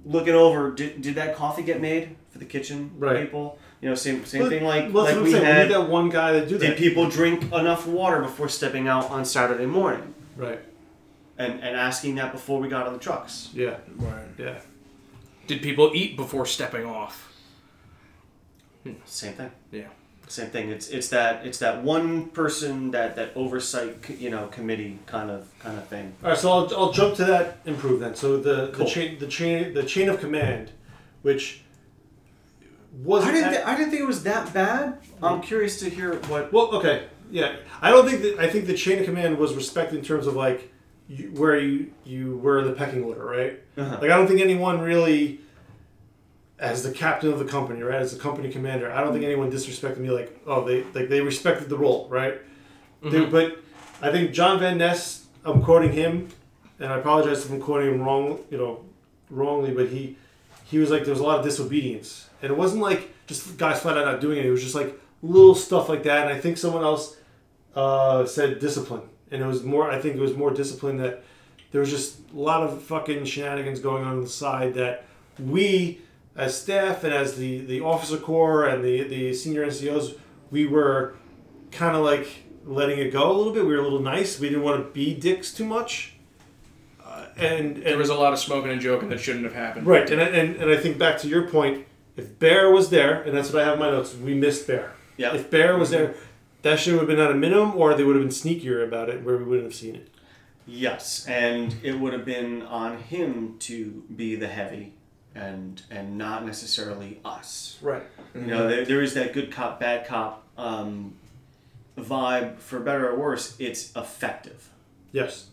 looking over. Did, did that coffee get made for the kitchen Right. people? You know, same same But- thing like well, like that's what I'm we saying. had. we need that one guy to do did people drink enough water before stepping out on Saturday morning? right. And, and asking that before we got on the trucks. Yeah. Right. Yeah. Did people eat before stepping off? Hmm. Same thing. Yeah. Same thing. It's it's that it's that one person that that oversight you know committee kind of kind of thing. All right. So I'll, I'll jump to that improve then. So the Cool. the chain the chain the chain of command, which was I didn't th- I didn't think it was that bad. I'm curious to hear what. Well, okay, yeah. I don't think that. I think the chain of command was respected in terms of like you, where you you were in the pecking order, right? Uh-huh. Like I don't think anyone really, as the captain of the company, right, as the company commander, I don't think anyone disrespected me. Like oh, they like they respected the role, right? They, but I think John Van Ness. I'm quoting him, and I apologize if I'm quoting him wrong. You know, wrongly, but he he was like there was a lot of disobedience, and it wasn't like just guys flat out not doing it. It was just like little stuff like that. And I think someone else uh, said discipline, and it was more. I think it was more discipline that there was just a lot of fucking shenanigans going on on the side that we, as staff and as the the officer corps and the the senior NCOs, we were kind of like letting it go a little bit. We were a little nice. We didn't want to be dicks too much. Uh, and, and There was a lot of smoking and joking that shouldn't have happened. Right, and, and and I think back to your point, if Bear was there, and that's what I have in my notes, we missed Bear. Yeah. If Bear was there, that should have been at a minimum, or they would have been sneakier about it, where we wouldn't have seen it. Yes, and it would have been on him to be the heavy, and and not necessarily us. Right. You know, there, there is that good cop, bad cop um, vibe. For better or worse, it's effective, Yes.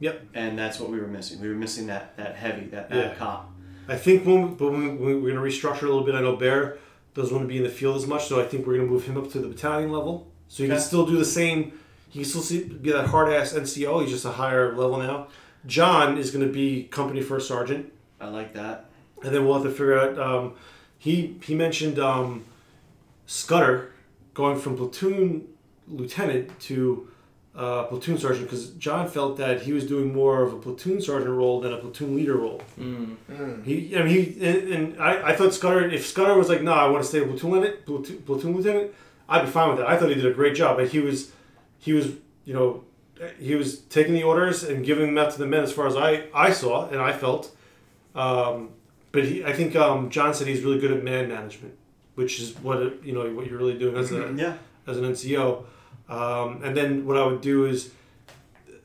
Yep. and that's what we were missing. We were missing that that heavy, that bad Yeah. cop. I think when, we- but when we, we're going to restructure a little bit, I know Bear doesn't want to be in the field as much, so I think we're going to move him up to the battalion level, so he can still do the same. He can still see, be that hard ass NCO. He's just a higher level now. John is going to be company first sergeant. I like that. and then we'll have to figure out. Um, he he mentioned um, Scudder going from platoon lieutenant to uh, platoon sergeant because John felt that he was doing more of a platoon sergeant role than a platoon leader role. He, I mean, he and, and I, I thought Scudder. If Scudder was like, no, I want to stay a platoon lieutenant, platoon, platoon lieutenant, I'd be fine with that. I thought he did a great job, but he was, he was, you know, he was taking the orders and giving them out to the men as far as I I saw and I felt. Um, but he, I think um, John said he's really good at man management, which is what you know what you're really doing as a Yeah. as an NCO. Um, and then what I would do is,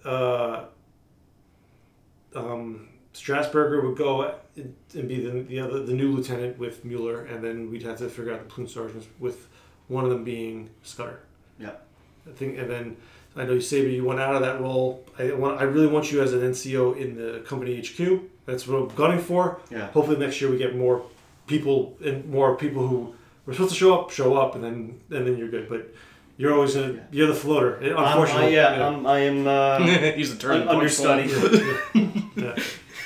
uh, um, Strasburger would go and be the, the other the new lieutenant with Mueller, and then we'd have to figure out the platoon sergeants with one of them being Scudder. Yeah. I think, and then I know you say you went out of that role. I want, I really want you as an NCO in the company HQ. That's what I'm gunning for. Yeah. Hopefully next year we get more people and more people who were supposed to show up, show up, and then and then you're good. But you're always gonna Yeah. you're the floater. Um, Unfortunately, I, yeah, Um, I am uh, He's the turn. un- understudy. yeah.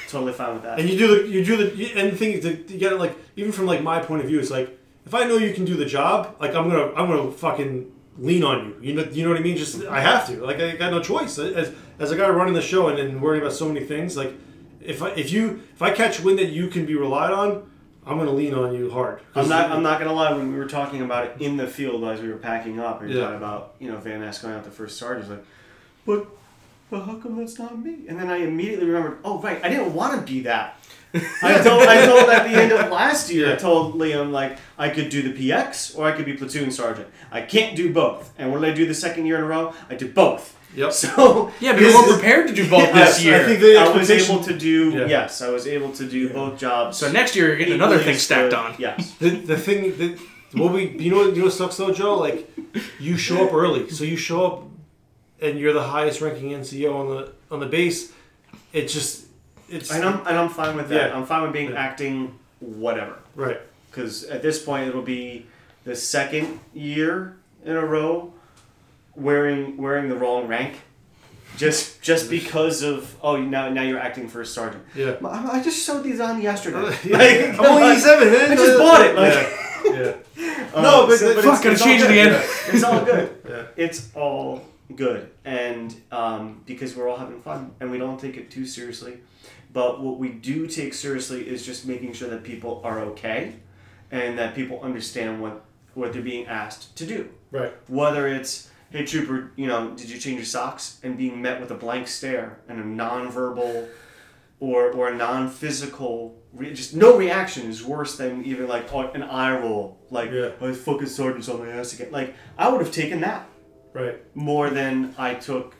totally fine with that. And you do the you do the you- and the thing is that you got to like even from like my point of view, it's like if I know you can do the job, like I'm gonna I'm gonna fucking lean on you. You know you know what I mean? Just I have to. Like I got no choice. As as a guy running the show and, and worrying about so many things, like if I if you if I catch wind that you can be relied on, I'm gonna lean on you hard. I'm not. I'm not gonna lie. When we were talking about it in the field as we were packing up, we were Yeah. talking about you know Van Ness going out the first sergeant. Like, but but how come that's not me? And then I immediately remembered. Oh right, I didn't want to be that. I told I told at the end of last year. I told Liam like I could do the PX or I could be platoon sergeant. I can't do both. And what did I do the second year in a row? I did both. Yep. So Yeah, but you weren't prepared to do both Yes, this year. I think the I was able to do Yeah. yes, I was able to do both jobs. so next year you're getting another thing stacked good. on. Yes. the, the thing that what we you know what you know what sucks though, Joe? Like you show up early, so you show up and you're the highest ranking NCO on the on the base. It just it's And I'm and I'm fine with that. Yeah. I'm fine with being Yeah. acting whatever. right. Because at this point it'll be the second year in a row wearing wearing the wrong rank. Just just because of oh now now you're acting for a sergeant. Yeah. I I just showed these on yesterday. Yeah. Like, I'm only 87, man. I just bought it. Like, yeah. yeah. no, but- but, but fuck, gotta change it good. again. It's all good. Yeah. It's all good, and um, because we're all having fun and we don't take it too seriously. But what we do take seriously is just making sure that people are okay, and that people understand what what they're being asked to do. Right. Whether it's hey trooper, you know, did you change your socks? And being met with a blank stare and a nonverbal or or a non-physical re- just no reaction is worse than even like oh, an eye roll like Yeah. oh fucking sergeant's on my ass again like I would have taken that Right. more than I took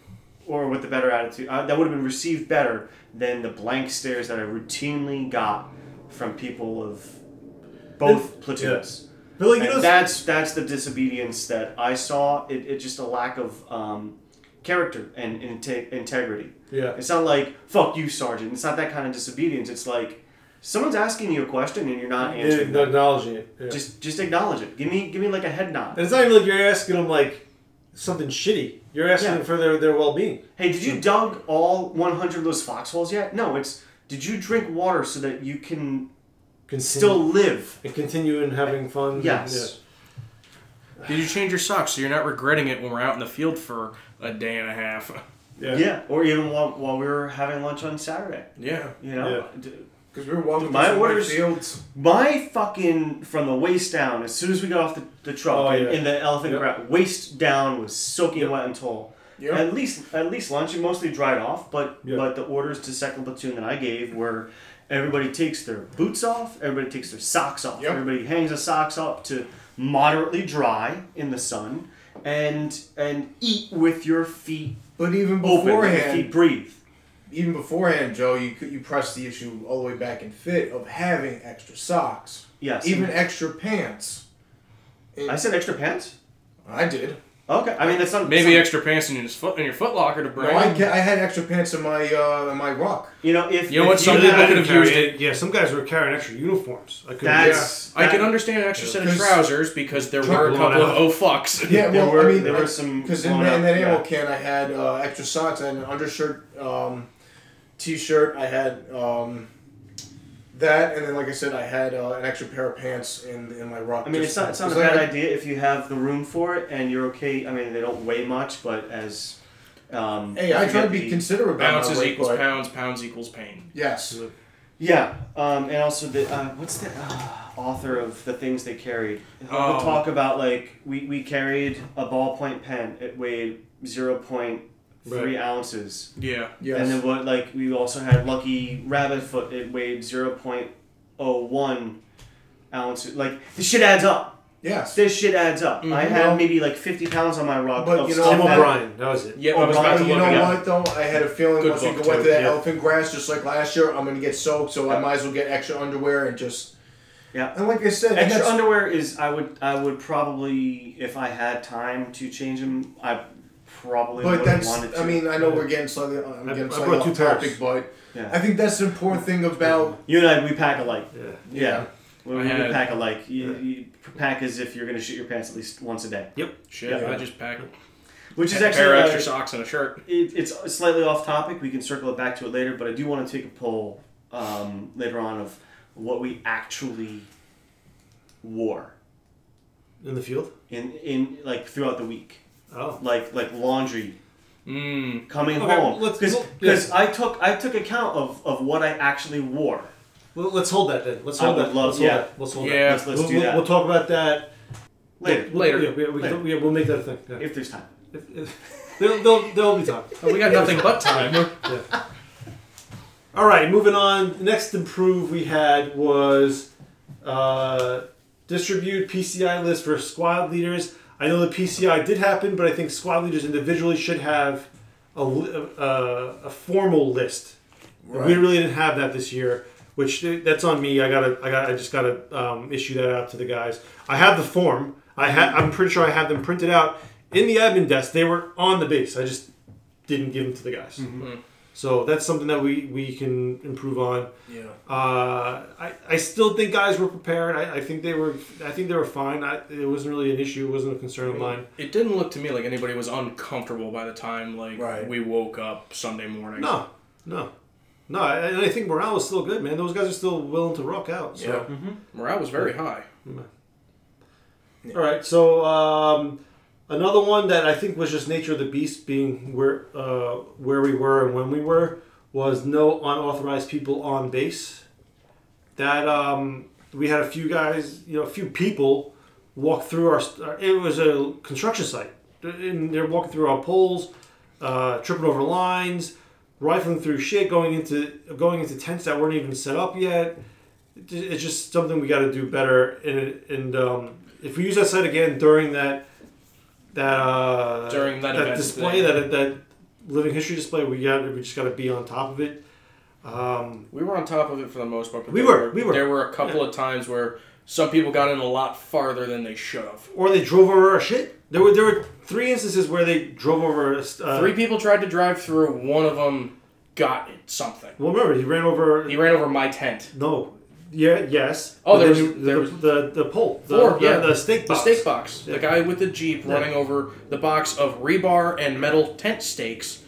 or with the better attitude uh, that would have been received better than the blank stares that I routinely got from people of both platoons But like you know, that's that's the disobedience that I saw. It, it just a lack of um, character and inte- integrity. yeah. It's not like "fuck you, sergeant." It's not that kind of disobedience. It's like someone's asking you a question and you're not Yeah, answering. not acknowledging it. Yeah. Just just acknowledge it. Give me give me like a head nod. and it's not even like you're asking them like something shitty. You're asking Yeah. them for their, their well being. Hey, did you dug all 100 of those foxholes yet? No. It's did you drink water so that you can still live? and continue in having fun. Yes. Did you change your socks so you're not regretting it when we're out in the field for a day and a half? Yeah. Yeah. Or even while, while we were having lunch on Saturday. Yeah. You know. D- Because we were walking My through some orders- fields. My fucking from the waist down, as soon as we got off the, the truck Oh, in, yeah. in the elephant Yep. ground, waist down was soaking Yep. wet until Yep. at least at least lunch. It mostly dried off, but Yep. but the orders to second platoon that I gave were everybody takes their boots off, everybody takes their socks off, Yep. everybody hangs the socks up to moderately dry in the sun, and and eat with your feet But even open, beforehand, feet breathe. even beforehand, Joe, you could- you pressed the issue all the way back in fit of having extra socks, Yes, even extra pants. And I said extra pants. I did. Okay, I mean that's not Maybe some- extra pants in your foot in your foot locker to bring. No, bring. I, I had extra pants in my uh, in my ruck. You know if You know if what, some you- people could have used it. Yeah, some guys were carrying extra uniforms. I could. That's I that- can understand an extra set of trousers because there were a blown couple of oh fucks. Yeah, There well, were- I mean, there were some because in, blown that- in that out, ammo yeah. can I had uh, extra socks, and an undershirt, um, t-shirt, I had um, that, and then like I said, I had uh, an extra pair of pants in in my ruck. I mean, it's just- not, it's not a 'cause bad I- idea if you have the room for it and you're okay. I mean, they don't weigh much, but as um, Hey, I try to be considerate about Ounces my weight, equals but- pounds. Pounds equals pain. Yes. Yeah, um, and also the uh, what's the uh, author of the things they carried? He'll Oh. talk about like we, we carried a ballpoint pen. It weighed zero point three ounces, Yeah. Yes. and then what like we also had Lucky Rabbit Foot. It weighed zero point oh one ounces. Like this shit adds up. yes. This shit adds up. I Mhm. had maybe like fifty pounds on my rug. But of you know stuff Tim that- O'Brien. That was it. Yep. Oh, I was about to you know it up. what though? I had a feeling Good once we book, go into too, that yeah. elephant grass, just like last year, I'm gonna get soaked, so I might as well get extra underwear and just. Yeah. And like I said, Extra underwear is I would I would probably if I had time to change them I probably But that's. wanted to. I mean, I know we're getting slightly. I'm I- getting I slightly brought off two pairs. topic, but Yeah. I think that's the important thing about. you and I we pack alike. Yeah. Yeah. We, I we pack alike. You, you pack as if you're gonna shit your pants at least once a day. Yep. Shit. Yeah. I just pack. Which is actually a actually pair of uh, extra socks and a shirt. it, it's slightly off topic. We can circle it back to it later, but I do want to take a poll um, later on of what we actually wore in the field. in in like throughout the week, Oh, like like laundry Mm. coming Okay, home. Because let's- I took I took account of, of what I actually wore. well, let's hold that then. Let's hold would that. love- let's hold yeah. that. Let's hold Yeah. Let's, let's we'll, do we'll, that we'll talk about that later We'll- Later. Yeah, we, we, Later. Can, yeah, we'll make that a thing. Yeah. if there's time. If, if, there'll, there'll, there'll be time. Oh, we got nothing but time. Yeah. All right, moving on. The next improve we had was uh, distribute PCI list for squad leaders. I know the PCI did happen, but I think squad leaders individually should have a, a, a formal list. We really didn't have that this year, which that's on me. I gotta, I got, I just gotta um, issue that out to the guys. I have the form. I had, I'm pretty sure I have them printed out in the admin desk. They were on the base. I just didn't give them to the guys. So that's something that we, we can improve on. Yeah. Uh, I, I still think guys were prepared. I, I think they were I think they were fine. I, it wasn't really an issue. It wasn't a concern of mine. It didn't look to me like anybody was uncomfortable by the time like Right. we woke up Sunday morning. No, no, no. I- And I think morale was still good, man. Those guys are still willing to rock out. So. Yeah. Morale was very high. All right. So um, another one that I think was just nature of the beast, being where uh, where we were and when we were, was no unauthorized people on base. That um, we had a few guys, you know, a few people walk through our. It was a construction site, and they're walking through our poles, uh, tripping over lines, rifling through shit, going into going into tents that weren't even set up yet. It's just something we got to do better, and and um, if we use that site again during that that uh, During that event, display, that that living history display, we got we just got to be on top of it. Um, We were on top of it for the most part. But We there were, we were. There were a couple of times where some people got in a lot farther than they should have. or they drove over our shit. There were there were three instances where they drove over. Uh, Three people tried to drive through. One of them got something. Well, remember he ran over. He ran over my tent. No. Yeah. Yes. Oh, there was- you- there the, was- the the pole. The, Four, the, yeah. the stake The box. stake box. Yeah. The guy with the jeep Yeah. running over the box of rebar and metal tent stakes.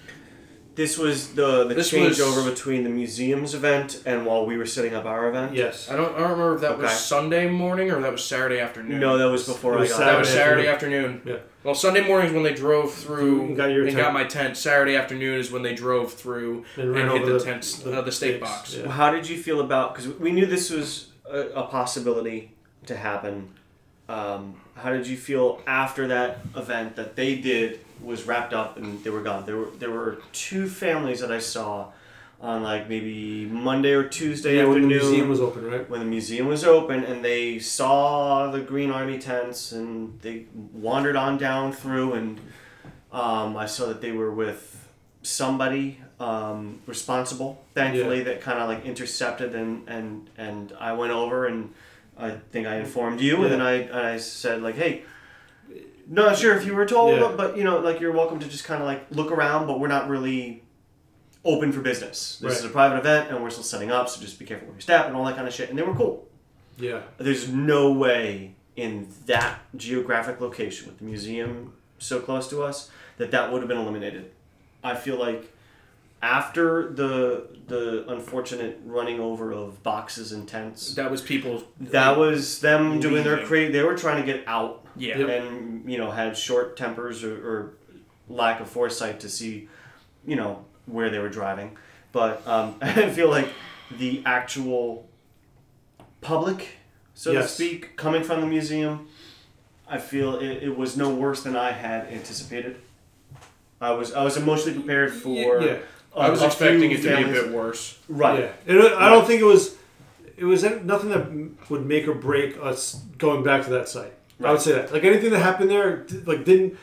This was the the This was- changeover between the museum's event and while we were setting up our event. Yes. I don't, I don't remember if that was Okay. Sunday morning or that was Saturday afternoon. No, that was before It was I got that was. Saturday Saturday afternoon. Yeah. Well, Sunday mornings when they drove through And got your and tent. got my tent. Saturday afternoon is when they drove through And and, hit over the, the- tent, the uh, the stake stakes, box. yeah. How did you feel about? Because we knew this was a, a possibility to happen. Um, how did you feel after that event that they did was wrapped up and they were gone? There were there were two families that I saw on like maybe Monday or Tuesday Yeah, when the museum was open, right? when the museum was open and they saw the Green Army tents and they wandered on down through and um, I saw that they were with somebody um, responsible, thankfully, that kind of like intercepted and, and, and I went over and I think I informed you and then I, I said like, hey, not sure if you were told, Yeah. but, you know, like you're welcome to just kind of like look around, but we're not really open for business. This Right. is a private event and we're still setting up, so just be careful with your step and all that kind of shit. And they were cool. Yeah. There's no way in that geographic location with the museum so close to us that that would have been eliminated. I feel like after the the unfortunate running over of boxes and tents, That was people. that was them doing their Leaving. crazy. They were trying to get out Yeah. Yep. and you know had short tempers or, or lack of foresight to see you know where they were driving but um, i feel like the actual public so to speak coming from the museum i feel it, it was no worse than i had anticipated i was i was emotionally prepared for yeah. a- I was expecting it to be a bit worse. right Yeah. It, I don't think it was. It was nothing that would make or break us going back to that site. I would say that. Like anything that happened there, like didn't.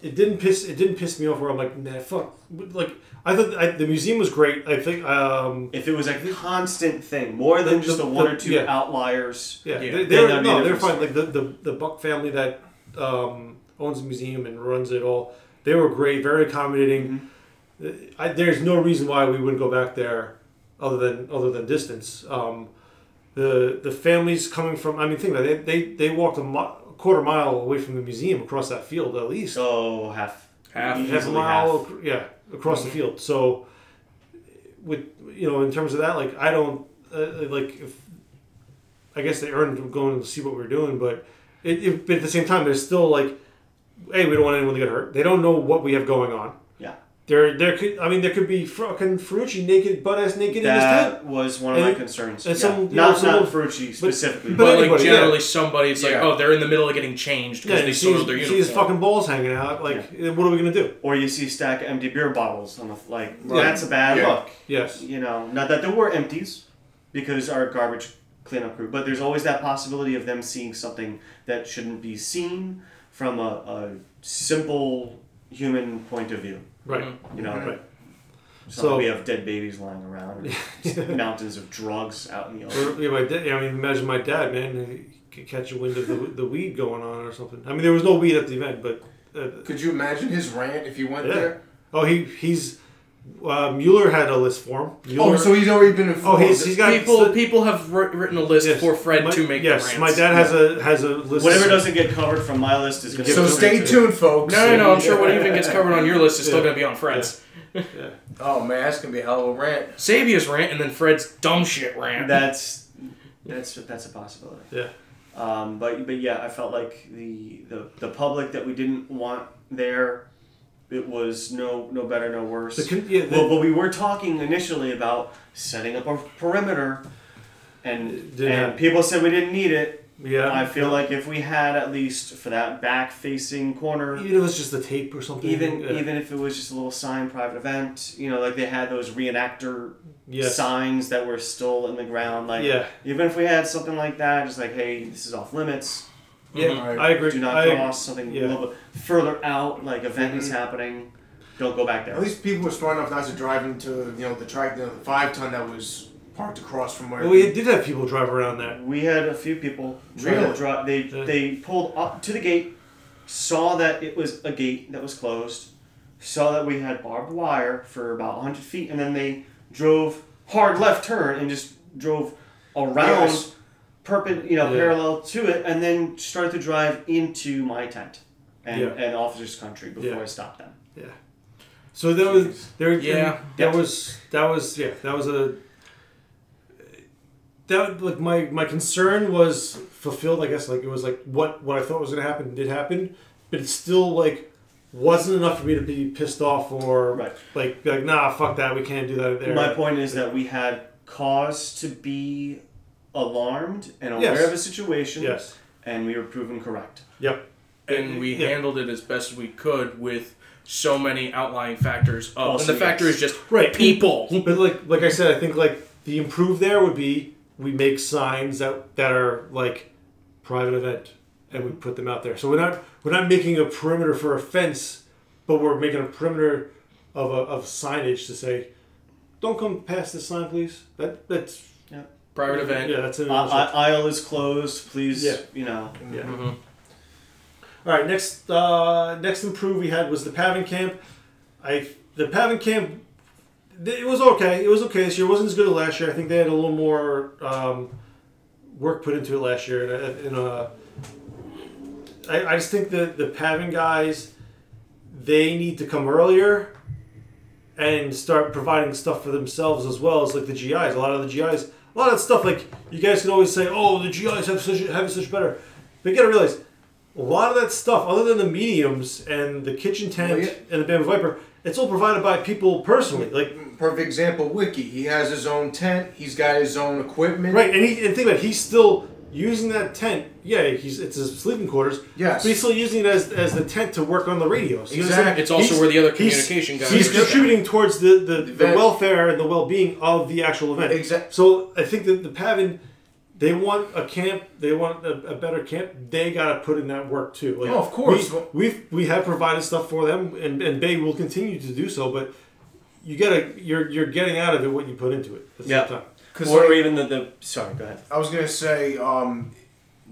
It didn't piss. It didn't piss me off. Where I'm like, nah, fuck. Like I thought I, the museum was great. I think. Um, if it was a constant thing more than The- just the- the, one the- or two yeah. outliers Yeah, Yeah. they, Then they're no, they're fine. Like the, the the Buck family that um, owns the museum and runs it all, they were great, very accommodating. I, there's no reason why we wouldn't go back there, other than other than distance. Um, the the families coming from, I mean, think about it. They they, they walked a, mi- a quarter mile away from the museum across that field at least so half Half. half a mile, half. ac- yeah, across the field. So, with you know, in terms of that, like I don't uh, like if I guess they earned going to see what we are doing, but It, it, but at the same time, there's still like, hey, we don't want anyone to get hurt. They don't know what we have going on. Yeah. There, there could. I mean, there could be fucking Ferrucci naked, butt ass naked in his tent. That was one of my And- concerns. and yeah. some- you not know, not some- Ferrucci specifically, but But like anybody, generally, yeah. somebody it's like, Yeah. oh, they're in the middle of getting changed because Yeah, they you see, soiled their his, see uniform. his fucking balls hanging out. Like, eh, what are we gonna do? or you see a stack of empty beer bottles on the like. Right. That's a bad Yeah. look. Yes. You know, not that there were empties, because our garbage cleanup crew, but there's always that possibility of them seeing something that shouldn't be seen from a, a simple human point of view. Right. You know, Right. so, So- we have dead babies lying around, or mountains of drugs out in the open. Yeah, my dad, I mean, imagine my dad, man. He could catch a wind of the, the weed going on or something. I mean, there was no weed at the event, but uh, Could you imagine his rant if he went Yeah. there? oh, he he's uh, Mueller had a list for him. Oh, so he's already been informed. oh, he's he's got people so- people have wr- written a list yes, for Fred my- to make. Yes, the rants. my dad has a has a list. Whatever doesn't get covered from my list is going to so stay tuned, folks. No, no, no. I'm sure what even gets covered on your list is still going to be on Fred's. Oh man, that's gonna be a hell of a rant. Sabia's rant and then Fred's dumb shit rant. That's that's that's a possibility. Yeah. Um, but but yeah, I felt like the, the the public that we didn't want there, it was no no better no worse. The yeah, the- well, but we were talking initially about setting up a perimeter, and and people said we didn't need it. Yeah, I feel like if we had at least for that back facing corner, even if it was just the tape or something. even yeah. even if it was just a little sign private event, you know, like they had those reenactor Yes. signs that were still in the ground, like Yeah. even if we had something like that, just like hey, this is off limits. Yeah, mm-hmm. Right. I agree. Do not I, cross something yeah. a little bit further out, like event is mm-hmm. happening. Don't go back there. At least people were smart enough not to drive into you know the track, the five ton that was parked across from where. Well, we did have people drive around that. We had a few people try to Really? drive. They Yeah. they pulled up to the gate, saw that it was a gate that was closed, saw that we had barbed wire for about 100 feet, and then they drove hard left turn and just drove around, Yes. Perpen, you know, Yeah. parallel to it, and then started to drive into my tent and, Yeah. and officers' country before Yeah. I stopped them. Yeah. So there was there Yeah. that Yeah. was that was yeah that was a that like my my concern was fulfilled I guess like it was like what what I thought was gonna happen did happen but it still like wasn't enough for me to be pissed off or Right. like like nah fuck that we can't do that there My point is that we had cause to be alarmed and aware Yes. of a situation, yes and we were proven correct. yep and we Yeah. handled it as best we could with so many outlying factors. Of, Also, and the factor yes. is just right people. But like like I said, I think like the improve there would be we make signs that that are like private event and we put them out there. So we're not we're not making a perimeter for a fence, but we're making a perimeter of a, of signage to say, don't come past this sign, please. That that's Private event. yeah, that's an Uh, I- aisle is closed. Please, Yeah. you know. yeah. Mhm. All right, next uh, next improve we had was the PAVN camp. I the PAVN camp, th- it was okay. It was okay this year. It wasn't as good as last year. I think they had a little more um, work put into it last year. And, and uh, I, I just think that the PAVN guys, they need to come earlier and start providing stuff for themselves as well as like the GIs. A lot of the GIs, a lot of that stuff like you guys can always say, oh, the GIs have such have such better, but you gotta realize a lot of that stuff, other than the mediums and the kitchen tent yeah. and the Bamboo Viper, it's all provided by people personally. Mm, like mm, Perfect example, Wiki. He has his own tent. He's got his own equipment. right, and he and think about it, he's still using that tent. Yeah, he's it's his sleeping quarters. Yes. but he's still using it as, as the tent to work on the radios. You know what I'm saying? Exactly. It's also He's- where the other he's- communication guys. He's are. contributing towards the, the, the event. welfare and the well being of the actual event. Exact- So I think that the PAVN, they want a camp, they want a, a better camp. They got to put in that work too. Like, Oh, of course. We, we've we have provided stuff for them, and, and BAE will continue to do so. But you gotta you're you're getting out of it what you put into it. At the Yeah. same time. Because Or even the, the sorry, go ahead. I was gonna say, um,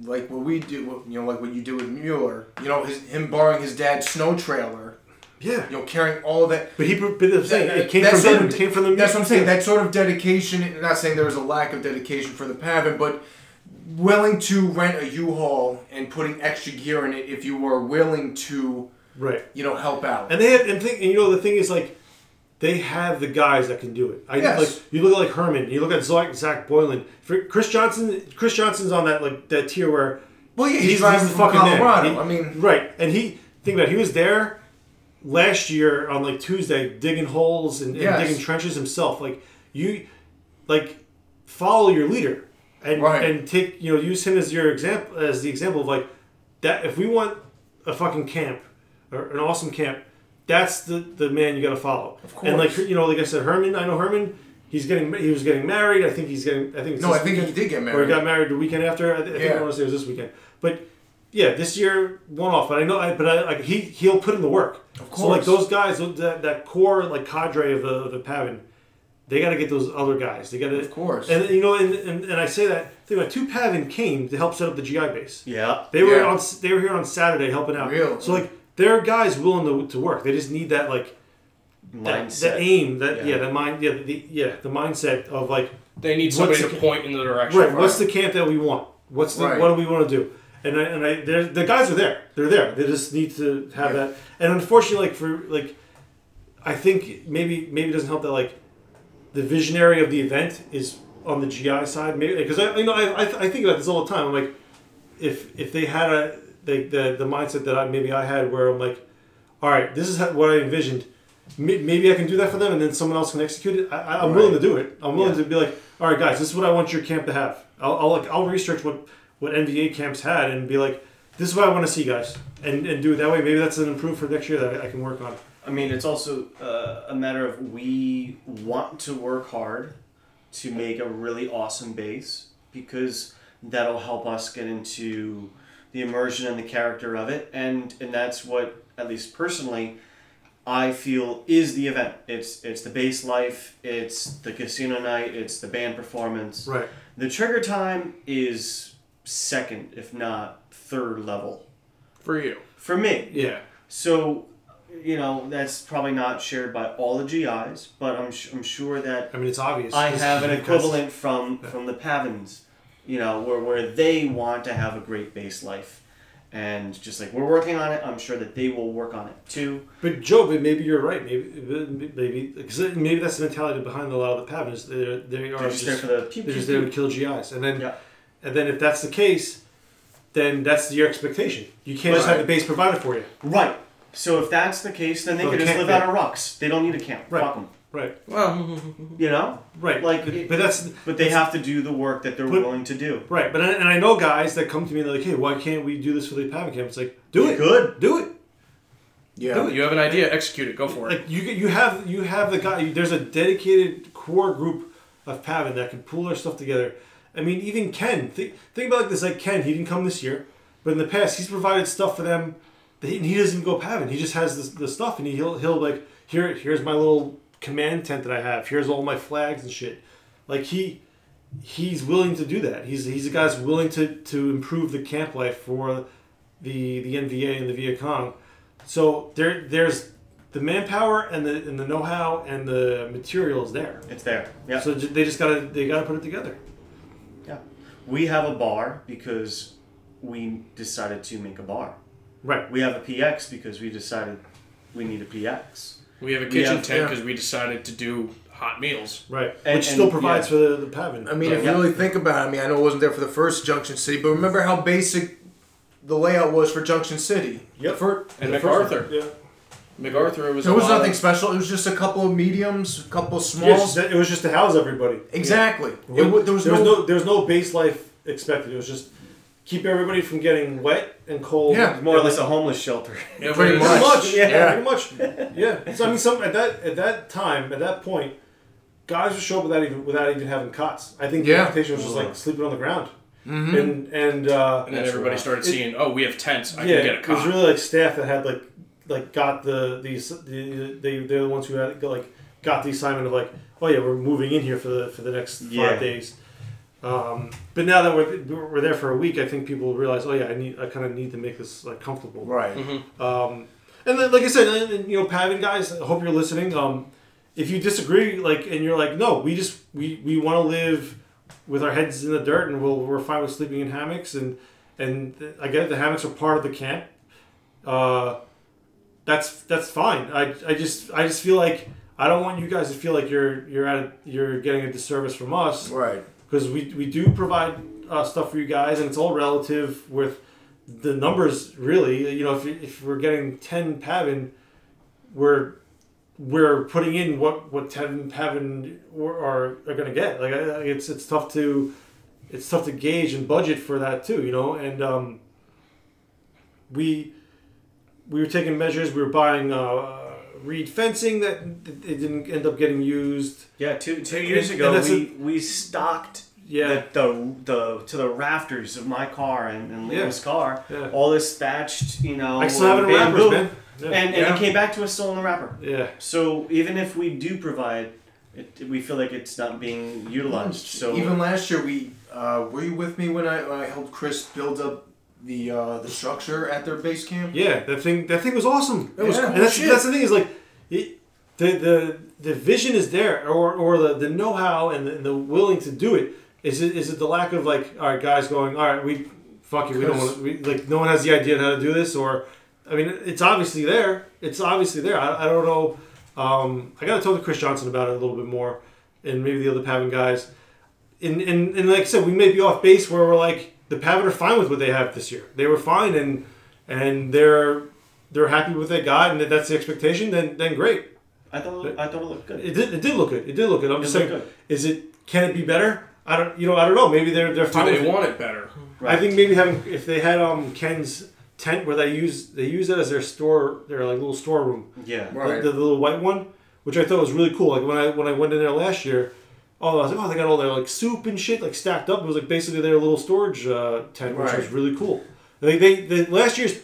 like what we do, what- you know, like what you do with Mueller. You know, his, him borrowing his dad's snow trailer. Yeah. You know, carrying all that. But he but I'm saying That- it came from them. of- came from them. That's what I'm saying. That sort of dedication. I'm not saying there was a lack of dedication for the PAVN, but willing to rent a U-Haul and putting extra gear in it if you were willing to, right. you know, help out. And they have, and, think, and you know the thing is like, they have the guys that can do it. I Yes. like you look at like Herman, you look at Zach, Zach Boylan, Chris Johnson. Chris Johnson's on that like that tier where Well, yeah, he's, driving from Colorado. He- I mean, right, and he think about it, he was there last year on like Tuesday digging holes and, and Yes. digging trenches himself. Like you, like follow your leader and Right. and take you know use him as your example as the example of like that. If we want a fucking camp or an awesome camp, that's the the man you got to follow. Of course. And like you know, like I said, Herman. I know Herman. He's getting he was getting married. I think he's getting. I think it's No, I think he did get married. Or he got married the weekend after. I, I think I want to say it was this weekend. But yeah, this year one off. But I know. I, but I like he he'll put in the work. Of course. So like those guys, that, that core like cadre of the of the PAVN, they got to get those other guys. They got to. Of course. And you know, and, and, and I say that. Think about two PAVN came to help set up the GI base. Yeah. They were Yeah. on. They were here on Saturday helping out. Real. So like there are guys willing to, to work. They just need that like that, Mindset. that aim. That yeah. Yeah. the mind. Yeah, the yeah the mindset of like They need somebody What's to the- point in the direction. right. What's the camp that we want? What's the Right. what do we want to do? And I, and I, they're- the guys are there. They're there. They just need to have Yeah. that. And unfortunately, like for like, I think maybe maybe it doesn't help that like the visionary of the event is on the GI side. Maybe because I you know I, I I think about this all the time. I'm like, if if they had a they, the the mindset that I maybe I had where I'm like, all right, this is how, what I envisioned. Maybe I can do that for them, and then someone else can execute it. I, I, I'm willing to do it. I'm willing Yeah. to be like, all right, guys, this is what I want your camp to have. I'll I'll, like, I'll research what what NVA camps had and be like, this is what I want to see, guys, and and do it that way. Maybe that's an improvement for next year that I, I can work on. I mean, it's also uh, a matter of we want to work hard to make a really awesome base because that'll help us get into the immersion and the character of it, and and that's what, at least personally, I feel is the event. It's it's the base life, it's the casino night, it's the band performance. Right. The trigger time is second, if not third level for you? for me. Yeah. So, you know, that's probably not shared by all the GIs, but I'm, sh- I'm sure that I mean, it's obvious. I have an equivalent from from the PAVNs, you know, where, where they want to have a great base life. And just like we're working on it, I'm sure that they will work on it too. But Joe, but maybe you're right. Maybe maybe because maybe that's the mentality behind a lot of the PAVNs. They're they are They're just there for the pew, they're just there to kill GIs, and then Yeah. and then if that's the case, then that's your expectation. You can't just have the base provided for you. Right. So if that's the case, then they Well, can just live out of rocks. They don't need a camp. Right. Fuck 'em. Right. Well, You know. Right. Like, but, but that's But they have to do the work that they're But- willing to do. right. But I, and I know guys that come to me and they're like, "Hey, why can't we do this for the PAVN camp?" It's like, do You it. Good. Do it. yeah. you have an idea, execute it. Go for it. Like you you have you have the guy. There's a dedicated core group of PAVN that can pull their stuff together. I mean, even Ken. Think, think about like this. Like Ken, he didn't come this year, but in the past, he's provided stuff for them. That he, he doesn't go PAVN. He just has this, the stuff, and he, he'll he'll like here. Here's my little command tent that I have. Here's all my flags and shit. Like he he's willing to do that. He's he's a guy that's willing to to improve the camp life for the the NVA and the Viet Cong. So there there's the manpower and the and the know-how and the materials there. It's there. Yeah. So they just gotta they gotta put it together. Yeah. We have a bar because we decided to make a bar. Right. We have a PX because we decided we need a PX. We have a kitchen have- tent yeah. because we decided to do hot meals. Right. And- Which still and- provides yeah. for the, the PAVN. I mean, Right. if you really think about it, I mean, I know it wasn't there for the first Junction City, but remember how basic the layout was for Junction City. Yep. For, And The MacArthur. first- Yeah. MacArthur was. there was nothing of- special. It was just a couple of mediums, a couple of Yeah, smalls. it's it was just to house everybody. exactly. It, It, there was, there was no, no there was no base life expected. It was just keep everybody from getting wet and cold. Yeah. It's more or less a homeless shelter. Yeah, Pretty pretty Pretty much. much, Yeah. yeah, pretty much, yeah. So I mean, some at that at that time, at that point, guys would show up without even without even having cots. I think yeah. the Yeah. expectation was just like sleeping on the ground, and and uh, And then everybody started It- seeing, oh, we have tents. I yeah, can get a it was really like staff that had like like got the these the, they they're the ones who had like got the assignment of like oh yeah we're moving in here for the for the next five Yeah. days. Um, but now that we're, we're there for a week, I think people realize, oh yeah, I need, I kind of need to make this like comfortable. right. Um, and then, like I said, and, and, you know, PAVN guys, I hope you're listening. Um, if you disagree, like, and you're like, no, we just we, we want to live with our heads in the dirt, and we'll, we're fine with sleeping in hammocks, and and I get it, the hammocks are part of the camp. Uh, that's that's fine. I, I just I just feel like I don't want you guys to feel like you're you're at a, you're getting a disservice from us Right. Because we, we do provide uh, stuff for you guys, and it's all relative with the numbers. Really, you know, if, if we're getting ten PAVN, we're we're putting in what what ten PAVN are are to get. Like it's it's tough to it's tough to gauge and budget for that too. You know, and um, we we were taking measures. We were buying uh, reed fencing that it didn't end up getting used. Yeah, two two years and ago that's we, a- we stocked Yeah. the, the the to the rafters of my car and, and Yeah. Liam's car. Yeah. All this thatched, you know, I still have it in bamboo, wrappers, man. Yeah. And, and Yeah. it came back to us still in the wrapper. Yeah. So even if we do provide, it, we feel like it's not being utilized. So even last year, we uh, were you with me when I, when I helped Chris build up the uh, the structure at their base camp? Yeah, that thing that thing was awesome. That was cool And that's, shit. that's the thing is like, it, the the the vision is there, or, or the, the know how and the, the willing to do it. Is it is it the lack of like, all right, guys going, all right, we fuck you we don't want we like no one has the idea of how to do this, or I mean, it's obviously there. It's obviously there. I, I don't know. Um, I got to talk to Chris Johnson about it a little bit more, and maybe the other PAVN guys. And, and, and like I said, we may be off base where we're like the PAVN are fine with what they have this year. They were fine, and and they're they're happy with what they got, and if that's the expectation, then then great. I thought it, I thought it looked good. It did, it did look good. It did look good. I'm It just saying, good. is it can it be better? I don't you know I don't know. Maybe they're they're Do they with it. want it better? I think maybe having if they had um Ken's tent where they use they use it as their store their like little storeroom yeah. Right. the, the little white one, which I thought was really cool. Like when I when I went in there last year, oh I was like oh they got all their like soup and shit like stacked up. It was like basically their little storage uh, tent, which Right. was really cool. I think they the last year's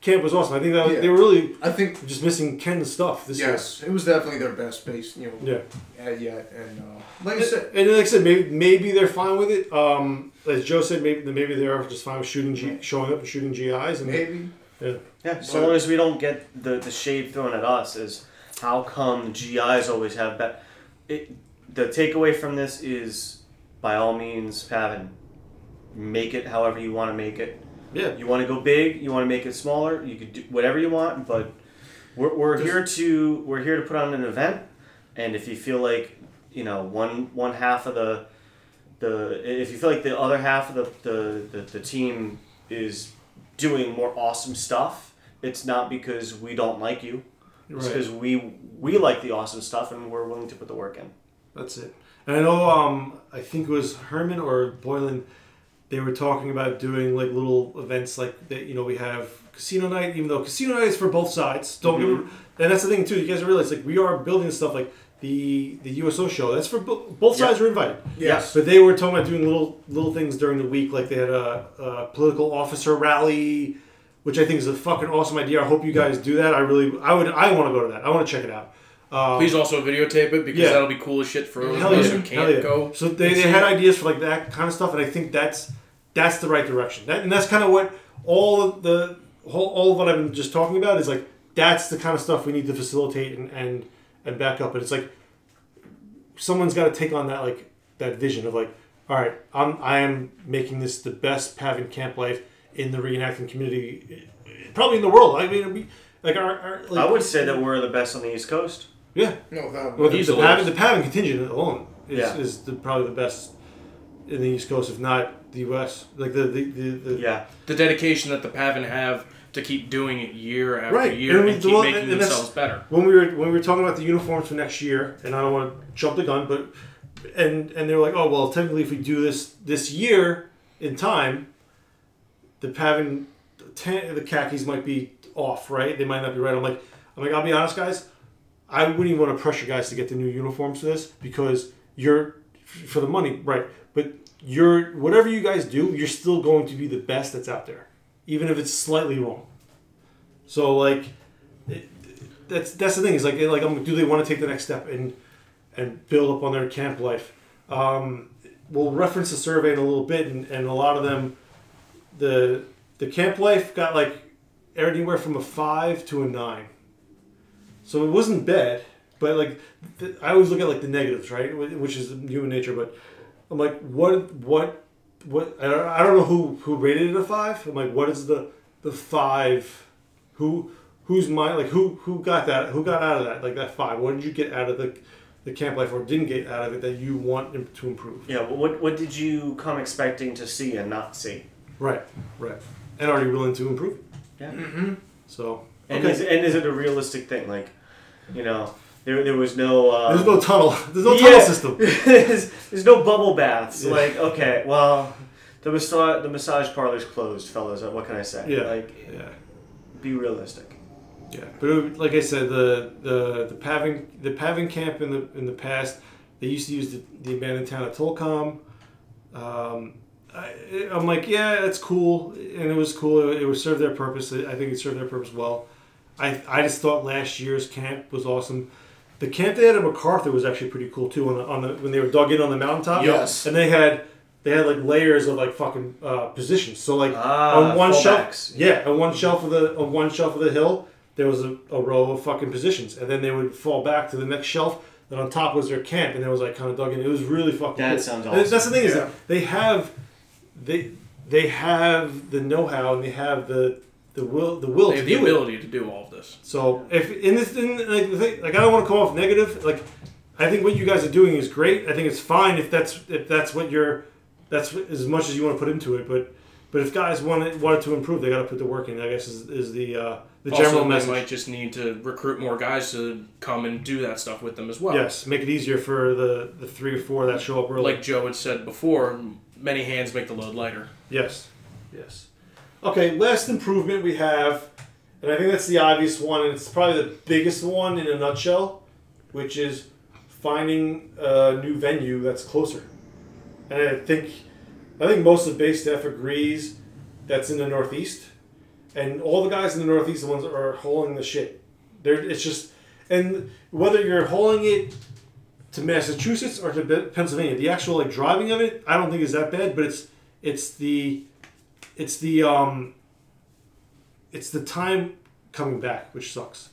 camp was awesome. I think that was, Yeah. they were really I think just missing Ken's stuff this year. yes, it was definitely their best base. You know, year. Yeah. yeah, and uh, like I said, And like I said, maybe maybe they're fine with it. Um, as Joe said, maybe maybe they're just fine with shooting, G, showing up and shooting GIs. And maybe yeah. Yeah, so long as we don't get the, the shade thrown at us is how come GIs always have that. It, the takeaway from this is, by all means, PAVN, make it however you want to make it. yeah, You want to go big, you want to make it smaller, you could do whatever you want, but we're, we're here to we're here to put on an event, and if you feel like you know one one half of the the if you feel like the other half of the the, the, the team is doing more awesome stuff, it's not because we don't like you. Right. It's because we we like the awesome stuff and we're willing to put the work in. That's it. And I know, um, I think it was Herman or Boylan. They were talking about doing like little events like that. You know, we have casino night, even though casino night is for both sides. Don't get me- and that's the thing too. You guys realize like we are building stuff like the the USO show. That's for bo- both sides are invited. Yes. But they were talking about doing little little things during the week, like they had a, a political officer rally, which I think is a fucking awesome idea. I hope you guys do that. I really, I would, I want to go to that. I want to check it out. Um, Please also videotape it because Yeah. that'll be cool as shit for those Hell of us yeah. who can't yeah. go. So they, they had it. ideas for like that kind of stuff, and I think that's that's the right direction. That, and that's kind of what all of the whole all of what I've been just talking about is like that's the kind of stuff we need to facilitate and and, and back up. And it's like someone's got to take on that like that vision of like, all right, I'm I am making this the best PAVN camp life in the reenacting community, probably in the world. I mean, we like our, our like, I would say that we're the best on the East Coast. Yeah. no, that, Well, the, the, Easily. PAVN, the PAVN contingent alone is, Yeah. is the, probably the best in the East Coast, if not the U.S. Like the the, the, the Yeah. the dedication that the PAVN have to keep doing it year after Right. year And and, we- keep well, making and that's- themselves better. when we were when we were talking about the uniforms for next year, and I don't want to jump the gun, but and and they were like, oh well, technically, if we do this this year in time, the PAVN ten, the khakis might be off, right? They might not be right. I'm like, I'm like, I'll be honest, guys. I wouldn't even want to pressure guys to get the new uniforms for this because you're for the money, right? But you're whatever you guys do, you're still going to be the best that's out there, even if it's slightly wrong. So like, that's that's the thing. Is like like I'm, do they want to take the next step and and build up on their camp life? Um, we'll reference the survey in a little bit, and, and a lot of them, the the camp life got like anywhere from a five to a nine. So it wasn't bad, but like th- I always look at like the negatives, right? Which is human nature. But I'm like, what what what? I don't, I don't know who who rated it a five. I'm like, what is the the five? Who who's my like who who got that? Who got out of that like that five? What did you get out of the the camp life or didn't get out of it that you want to improve. Yeah. But what what did you come expecting to see and not see? Right, right. And are you willing to improve? Yeah. Mm-hmm. So And okay. is and is it a realistic thing? Like, you know, there there was no. Uh, there's no tunnel. There's no Yeah. tunnel system. there's, there's no bubble baths. Yeah. Like, okay, well, the massage the massage parlor's closed, fellas. What can I say? Yeah. Like, Yeah. be realistic. Yeah, but it, would- like I said, the the the PAVN the PAVN camp in the in the past, they used to use the, the abandoned town of Tolcom. Um, I, I'm like, yeah, that's cool, and it was cool. It, would served their purpose. I think it served their purpose well. I I just thought last year's camp was awesome. The camp they had at MacArthur was actually pretty cool too. On the, on the when they were dug in on the mountaintop, Yes. and they had they had like layers of like fucking uh, positions. So like Ah, on one shelf, yeah, on one shelf of the on one shelf of the hill, there was a, a row of fucking positions, and then they would fall back to the next shelf. Then on top was their camp, and it was like kind of dug in. It was really fucking. That cool. sounds And That's the thing is Yeah. that they have, they they have the know how and they have the the will the will They to have the do it. ability to do all of this. So if in this in like the thing, like I don't want to come off negative. Like I think what you guys are doing is great. I think it's fine if that's if that's what you're that's as much as you want to put into it. But but if guys wanted wanted to improve, they got to put the work in. I guess is, is the uh, the general also, message. they might just need to recruit more guys to come and do that stuff with them as well. Yes, make it easier for the the three or four that show up early. Like Joe had said before, many hands make the load lighter. Yes, yes. Okay, last improvement we have, and I think that's the obvious one, and it's probably the biggest one in a nutshell, which is finding a new venue that's closer. And I think, I think most of the base staff agrees that's in the Northeast, and all the guys in the Northeast, the ones that are hauling the shit. They're, it's just, and whether you're hauling it to Massachusetts or to Pennsylvania, the actual like driving of it, I don't think is that bad, but it's it's the it's the um it's the time coming back which sucks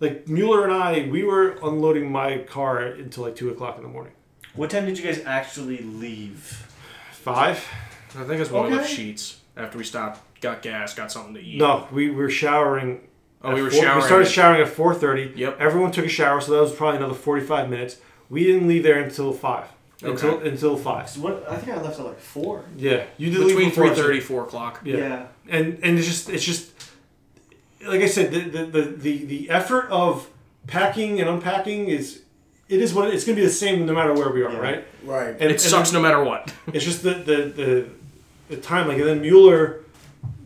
like mueller and i we were unloading my car until like two o'clock in the morning What time did you guys actually leave? five I think it's one of the Okay. sheets after we stopped, got gas, got something to eat. no we were showering Oh, we were four- showering we started showering at 4.30 Yep. everyone took a shower so that was probably another 45 minutes we didn't leave there until five until until five So what? I think I left at like four. yeah you did leave Between before us. 3.30 4 o'clock. Yeah. and and it's just it's just like I said the the, the, the, the effort of packing and unpacking is it is what it's going to be the same no matter where we are, Yeah. right? Right. And It sucks no matter what. It's just the the, the the time like and then Mueller,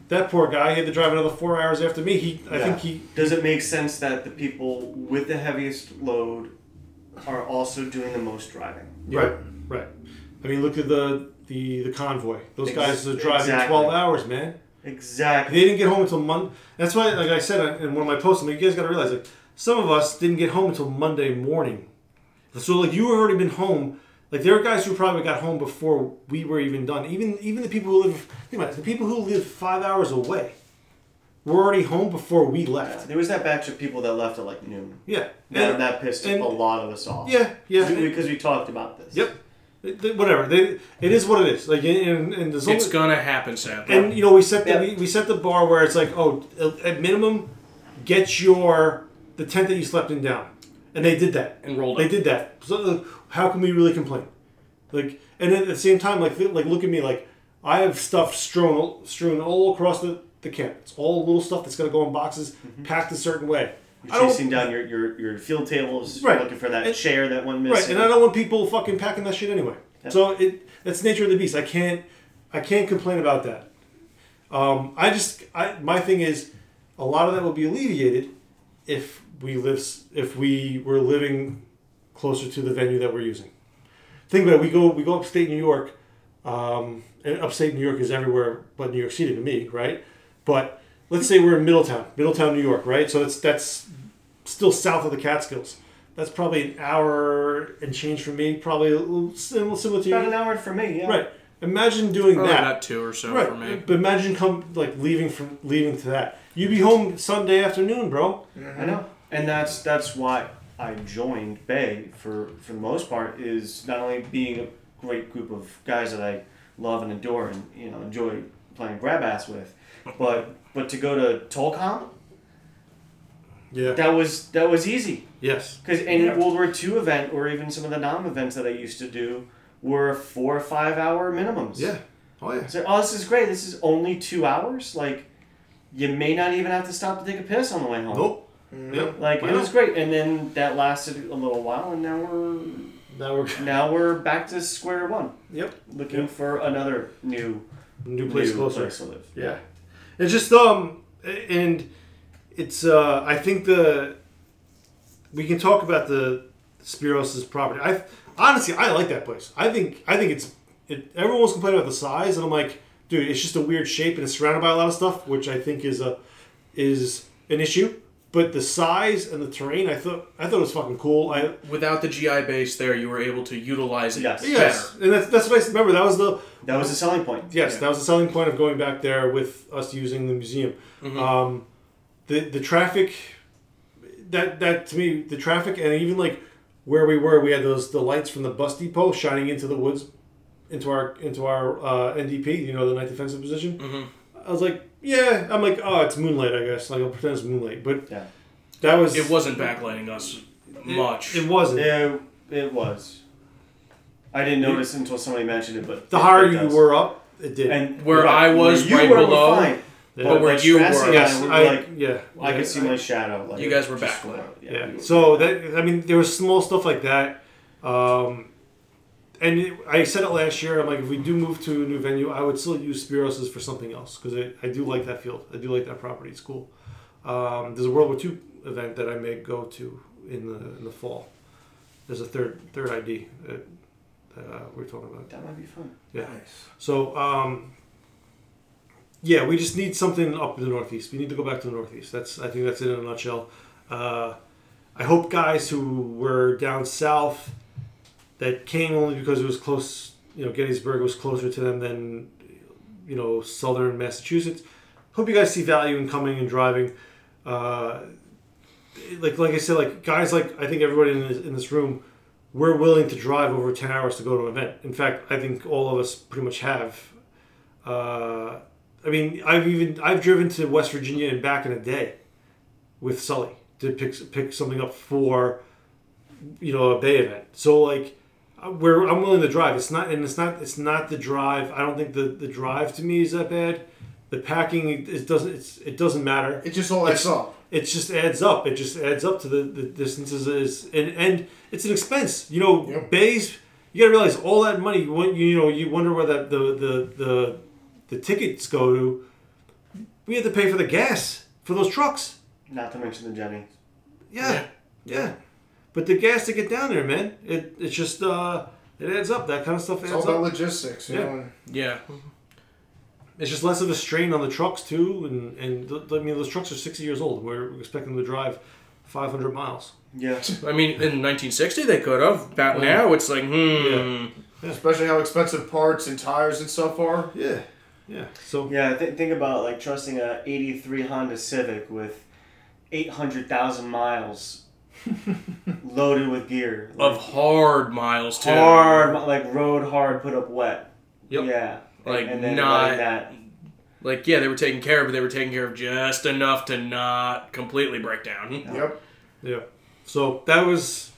that poor guy, he had to drive another four hours after me. He I think he Does it make sense that the people with the heaviest load are also doing the most driving? Right right. I mean look at the the the convoy. Those Ex- guys are driving exactly. twelve hours, man. Exactly. They didn't get home until Monday. That's why, like I said uh, in one of my posts, I'm like, you guys got to realize, like, some of us didn't get home until Monday morning. So, like, you were already been home. Like, there are guys who probably got home before we were even done. Even even the people who live, think about it, the people who live five hours away were already home before we Yeah, left. there was that batch of people that left at like noon. Yeah. That, And- that pissed and- a lot of us off. yeah, yeah. Because we talked about this. Yep. It- it- Whatever. They, it is what it is. Like, and, and there's It's only- gonna happen, sadly. And you know, we set the Yeah. we, we set the bar where it's like, oh, at minimum, get your the tent that you slept in down, and they did that. And rolled They up. did that. So uh, how can we really complain? Like, and then at the same time, like, like look at me, like I have stuff strewn strewn all across the the camp. It's all little stuff that's gonna go in boxes, Mm-hmm. packed a certain way. You're chasing down your, your, your field tables, Right. looking for that And- chair that one missed. Right, and I don't want people fucking packing that shit anyway. Yeah. So it that's nature of the beast. I can't I can't complain about that. Um, I just I my thing is a lot of that will be alleviated if we live if we were living closer to the venue that we're using. Think about it. We go we go upstate New York, um, and upstate New York is everywhere but New York City to me, right? But let's say we're in Middletown, Middletown, New York, right? So that's that's still south of the Catskills. That's probably an hour and change from me. Probably a little similar, similar to you. About an hour for me, yeah. Right. Imagine doing Probably that. about two or so right. for me. But imagine come like leaving from leaving to that. You'd be home Sunday afternoon, bro. Mm-hmm. I know, and that's that's why I joined BAE for for the most part is not only being a great group of guys that I love and adore and you know enjoy playing grab ass with, but but to go to Tolcom, Yeah. That was that was easy. yes. Because in World War II event, or even some of the non events that I used to do, were four or five hour minimums. Yeah. Oh yeah. So, oh, this is great. This is only two hours. Like, you may not even have to stop to take a piss on the way home. Nope. Mm-hmm. Yep. Like I it was great, and then that lasted a little while, and now we're Now we're now we're back to square one, yep. looking Yep. for another new New place new closer. place to live. Yeah. It's just um and it's uh I think the we can talk about the Spiros' property. I honestly I like that place. I think I think it's it, everyone's complaining about the size and I'm like, dude, it's just a weird shape and it's surrounded by a lot of stuff, which I think is a is an issue. But the size and the terrain, I thought I thought it was fucking cool. I Without the GI base there, you were able to utilize it Yes. yes, and that's that's what I remember. That was the That was the selling point. Yes, Yeah. that was the selling point of going back there with us using the museum. Um, the the traffic, that that to me, the traffic and even like where we were, we had those the lights from the bus depot shining into the woods, into our into our uh, NDP, you know, the night defensive position. I was like, yeah, I'm like, oh, it's moonlight, I guess. Like I'll pretend it's moonlight, but Yeah. that was It wasn't backlighting us much. It, wasn't. It, it was. I didn't notice until somebody mentioned it, but the it- higher it you does. were up, it did. and Where I was you right were, were below, fine. Yeah. but where Like you were, and yes, I, like, yeah, I yeah, could see I- my shadow. Like, You guys were just backlit. Yeah. Yeah. we were- So that I mean, there was small stuff like that, um, and it, I said it last year. I'm like, if we do move to a new venue, I would still use Spiros's for something else because I, I do like that field. I do like that property. It's cool. Um, there's a World War II event that I may go to in the in the fall. There's a third third ID that, that uh, we're talking about. that might be fun. Yeah. So, um, yeah, we just need something up in the Northeast. We need to go back to the Northeast. That's I think that's it in a nutshell. Uh, I hope guys who were down south that came only because it was close. You know, Gettysburg was closer to them than you know southern Massachusetts. Hope you guys see value in coming and driving. Uh, like like I said, like guys like I think everybody in this, in this room, we're willing to drive over ten hours to go to an event. In fact, I think all of us pretty much have. Uh, I mean, I've even I've driven to West Virginia and back in a day with Sully to pick pick something up for you know a BAE event. So like, we're I'm willing to drive. It's not and it's not it's not the drive. I don't think the the drive to me is that bad. The packing it doesn't it's it doesn't matter It just all adds up. it just adds up. It just adds up to the, the distances is and and it's an expense. You know, Yep. bays. You gotta realize all that money. You you know you wonder where that the the the the tickets go to. We have to pay for the gas for those trucks. Not to mention the Jenny. Yeah, yeah. But the gas to get down there, man, it it's just uh it adds up. That kind of stuff adds It's all about up. logistics, you Yeah. know. Yeah. It's just less of a strain on the trucks too, and and th- I mean those trucks are sixty years old. We're expecting them to drive five hundred miles. Yeah. I mean, in 1960 they could have. About now, it's like, hmm. Yeah. Especially how expensive parts and tires and stuff are. Yeah, yeah. So Yeah, th- think about like trusting a '83 Honda Civic with 800,000 miles loaded with gear. Of hard miles, too. hard, like road hard, put up wet. Yep. Yeah. Like, and then not- letting that. Like, yeah, they were taking care of but they were taking care of just enough to not completely break down. Yep. Yeah. So that was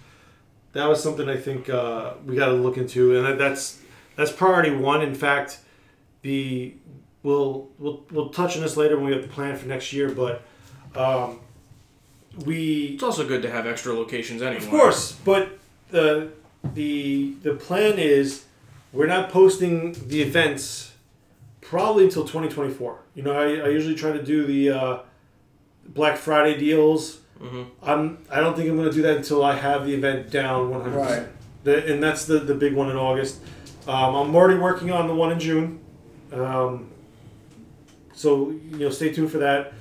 that was something I think uh, we got to look into, and that- that's that's priority one. In fact, the we'll we'll we'll touch on this later when we have the plan for next year, but um, we It's also good to have extra locations anyway. of course, but the the the plan is we're not posting the events probably until 2024. You know, I, I usually try to do the uh, Black Friday deals. I'm I don't think I'm going to do that until I have the event down 100. Right. percent The, and that's the the big one in August. Um, I'm already working on the one in June. Um, so you know, stay tuned for that.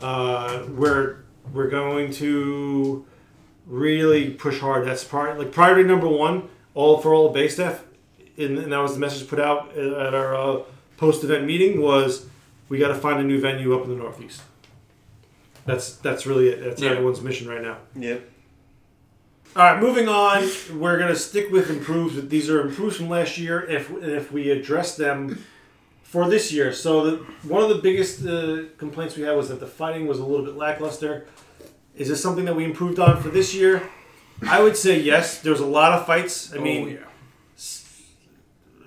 Uh, we're we're going to really push hard. That's part like priority number one. All for all the base staff, and, and that was the message put out at our uh, post event meeting was we got to find a new venue up in the northeast. That's that's really it. That's Yeah. everyone's mission right now. Yep. All right, moving on. We're gonna stick with improves. These are improves from last year. If and if we address them for this year, so the, one of the biggest uh, complaints we had was that the fighting was a little bit lackluster. Is this something that we improved on for this year? I would say yes. There was a lot of fights. I mean, oh, yeah.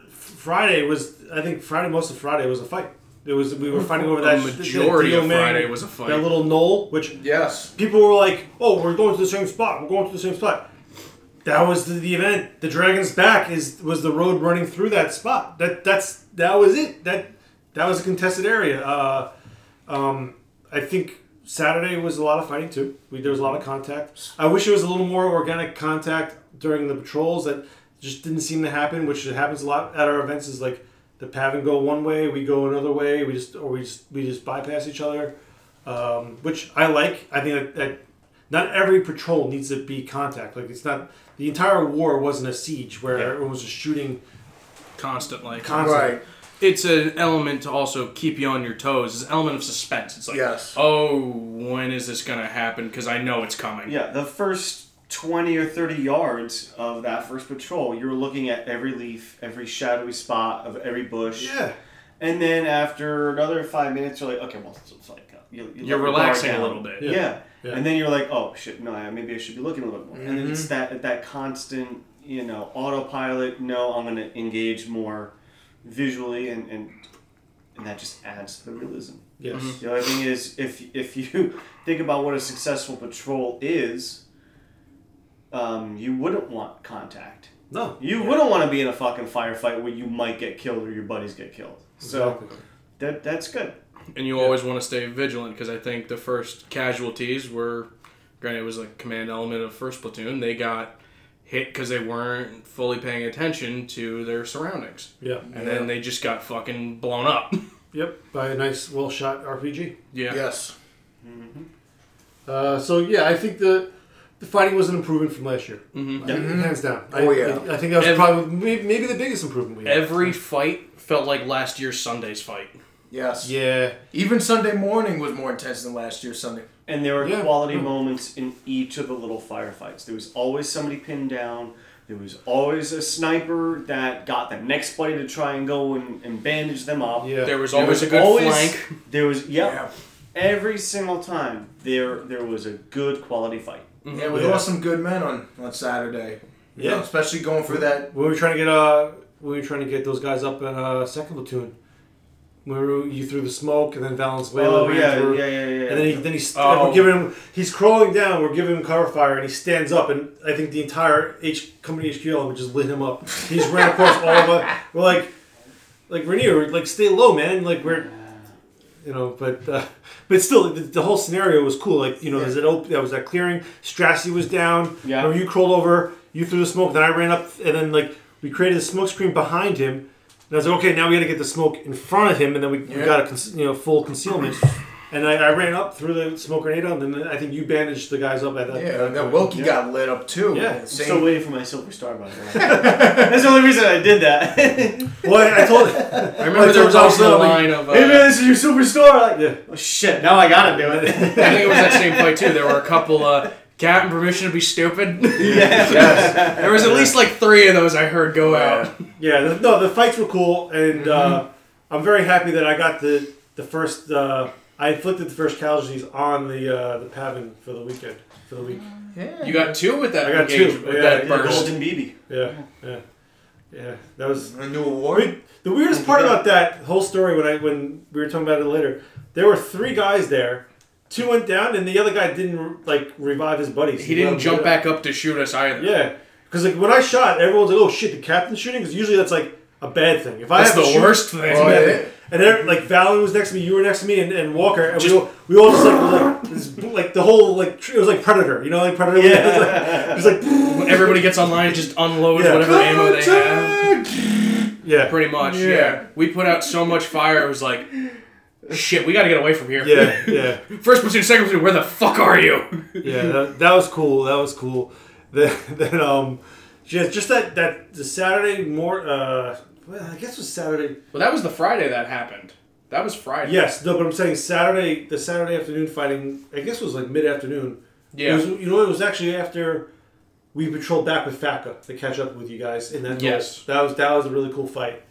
Friday was. I think Friday, most of Friday was a fight. It was we were fighting over A that majority that of Dio Friday Man- was a fight. That little knoll, which Yes. people were like, "Oh, we're going to the same spot. We're going to the same spot." That was the, the event. The Dragon's Back is was the road running through that spot. That that's that was it. That that was a contested area. Uh, um, I think Saturday was a lot of fighting too. We, there was a lot of contact. I wish it was a little more organic contact during the patrols. That just didn't seem to happen, which happens a lot at our events. Is like the PAVN go one way, we go another way. We just or we just we just bypass each other, um, which I like. I think that, that not every patrol needs to be contact. Like it's not the entire war wasn't a siege where Yeah. everyone was just shooting constantly. constantly. Right. it's an element to also keep you on your toes. It's an element of suspense. It's like, Yes. oh, when is this gonna happen? Because I know it's coming. Yeah, the first 20 or 30 yards of that first patrol, you're looking at every leaf, every shadowy spot of every bush. Yeah. And then after another five minutes, you're like, okay, well, it's, it's like, uh, you, you you're relaxing a little bit. Yeah. Yeah. And then you're like, oh, shit, no, maybe I should be looking a little bit more. And then Mm-hmm. it's that, that constant, you know, autopilot, no, I'm going to engage more visually, and, and, and that just adds to the realism. Yes. Mm-hmm. The other thing is, if if you think about what a successful patrol is, um, you wouldn't want contact. No. You wouldn't want to be in a fucking firefight where you might get killed or your buddies get killed. So Exactly. that that's good. And you always want to stay vigilant because I think the first casualties were, granted, it was a command element of first platoon. They got hit because they weren't fully paying attention to their surroundings, Yeah. and then they just got fucking blown up. Yep. By a nice, well shot RPG. yeah. Yes. Uh, so yeah, I think the the fighting was an improvement from last year, Mhm. hands down. Oh, I, yeah. I, I think that was Every- probably maybe, maybe the biggest improvement we had. Every fight felt like last year's Sunday's fight. Yes. yeah. Even Sunday morning was more intense than last year's Sunday. And there were Yeah. quality moments in each of the little firefights. There was always somebody pinned down. There was always a sniper that got the next buddy to try and go and, and bandage them up. Yeah. There was There always was a good always- flank. There was yep. Yeah. Every single time there there was a good quality fight. Yeah, we Yeah. lost some good men on, on Saturday. You know, Yeah. especially going for that. We were trying to get uh, we were trying to get those guys up in uh, second platoon, when you threw the smoke and then Valenzuela Oh yeah, through. yeah, yeah, yeah. And then he then he's Oh. we're giving him he's crawling down. We're giving him cover fire, and he stands up, and I think the entire H company HQ element just lit him up. He's ran across all of us. We're like, like Rainier, like stay low, man. Like we're, you know, but uh, but still, the, the whole scenario was cool. Like you know, there's that open, that was that clearing. Strassi was down. Yeah. Remember you crawled over, you threw the smoke, then I ran up, and then like we created a smoke screen behind him. And I was like, okay, now we got to get the smoke in front of him, and then we, we got a con- you know full concealment. And I, I ran up, through the smoke grenade on, and then I think you bandaged the guys up at that. Yeah, at and then that Wilkie point. got lit up too. Yeah. The I'm still waiting for my silver star by the way. That's the only reason I did that. hey Well, I, I told. I remember there was also a line of. Uh, man, this is your super star. Like, yeah. oh shit, now I gotta do it. I think it was that same fight too. There were a couple. Uh, Captain permission to be stupid. Yes. there was at least like three of those I heard go out. Yeah, the, no, the fights were cool, and uh, I'm very happy that I got the the first. Uh, I inflicted the first casualties on the uh, the PAVN for the weekend for the week. Yeah. You got two with that I got engagement, two, with yeah, that yeah. Golden BB. Yeah, yeah, yeah. That was a new award. the weirdest part about that whole story. When I when we were talking about it later, there were three guys there. Two went down, and the other guy didn't like revive his buddies. He didn't jump back up to shoot us either. Yeah, because like when I shot, everyone's like, "Oh shit, the captain's shooting." Because usually that's like a bad thing. If I That's have to the shoot- worst thing. it's a Oh, bad yeah. thing. And then, like Valen was next to me, you were next to me, and, and Walker, and we, all, we all just like, was like, this, like the whole like tr- it was like Predator, you know, like Predator. Yeah. it was like, it was like When everybody gets online and just unloads Yeah. whatever ammo they have. yeah, Pretty much, yeah. Yeah. We put out so much fire, it was like, shit, we gotta get away from here. yeah, yeah, First platoon, second platoon, where the fuck are you? yeah. That, that was cool. That was cool. Then, then um, just just that that the Saturday more. Uh, well, I guess it was Saturday. Well, that was the Friday that happened. That was Friday. Yes, no, but I'm saying Saturday. The Saturday afternoon fighting. I guess it was like mid afternoon. Yeah. It was, you know, it was actually after we patrolled back with FACA to catch up with you guys in that. Yes. That was that was a really cool fight.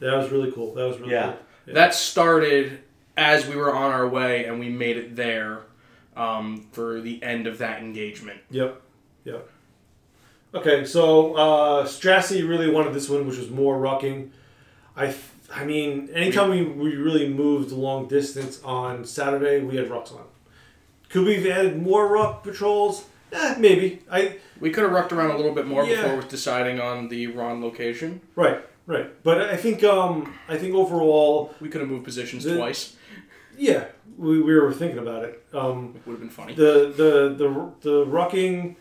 That was really cool. That was really Yeah. cool. Yeah. That started as we were on our way and we made it there. um, for the end of that engagement. Yep. Yep. Okay, so uh, Strassi really wanted this one, which was more rucking. I, I mean, anytime we, we really moved long distance on Saturday, we had rucks on. Could we have added more ruck patrols? Eh, maybe. I We could have rucked around a little bit more Yeah. before deciding on the Ron location. right, right. But I think um I think overall, We could have moved positions The- twice. Yeah, we, we were thinking about it. Um, It would have been funny. the the the the rucking.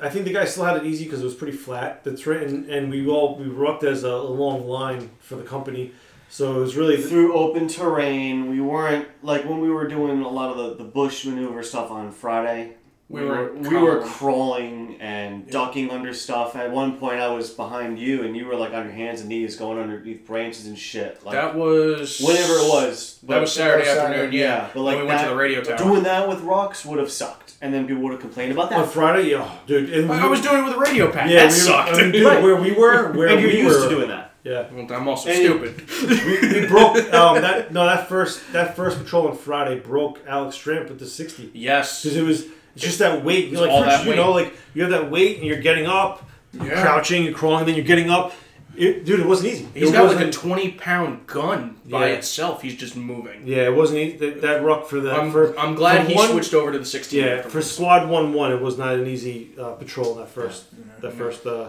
I think the guy still had it easy because it was pretty flat. The tra- and, and we all we rucked as a, a long line for the company, so it was really through open terrain. We weren't like when we were doing a lot of the, the bush maneuver stuff on Friday. We We, were were we were crawling. crawling and ducking under stuff. At one point, I was behind you, and you were like on your hands and knees, going underneath branches and shit. Like that was whenever it was. That was Saturday Saturday, afternoon. yeah, Yeah, but like when we went to the radio tower. Doing that with rocks would have sucked, and then people would have complained about that. on. Friday. Yeah, oh, dude. And I I was doing it with a radio pack. Yeah, that we were, sucked. I mean, dude, Right. where we were, where and you're we used were, to doing that. Yeah, Well, I'm also And- stupid. we, we broke. Um, that no, that first that first patrol on Friday broke Alex Stramp at the sixty yes. because it was it's just that weight. You're Like all first, that you know, like you have that weight and you're getting up, Yeah. crouching, you're crawling, and then you're getting up. It, dude, it wasn't easy. He's it got like a 20 pound gun by Yeah. itself. He's just moving. Yeah, it wasn't easy. That, that ruck for that. I'm, for, I'm glad for he one- switched over to the 16. Yeah, for afterwards. squad one one, it was not an easy uh, patrol that first. That first. Uh,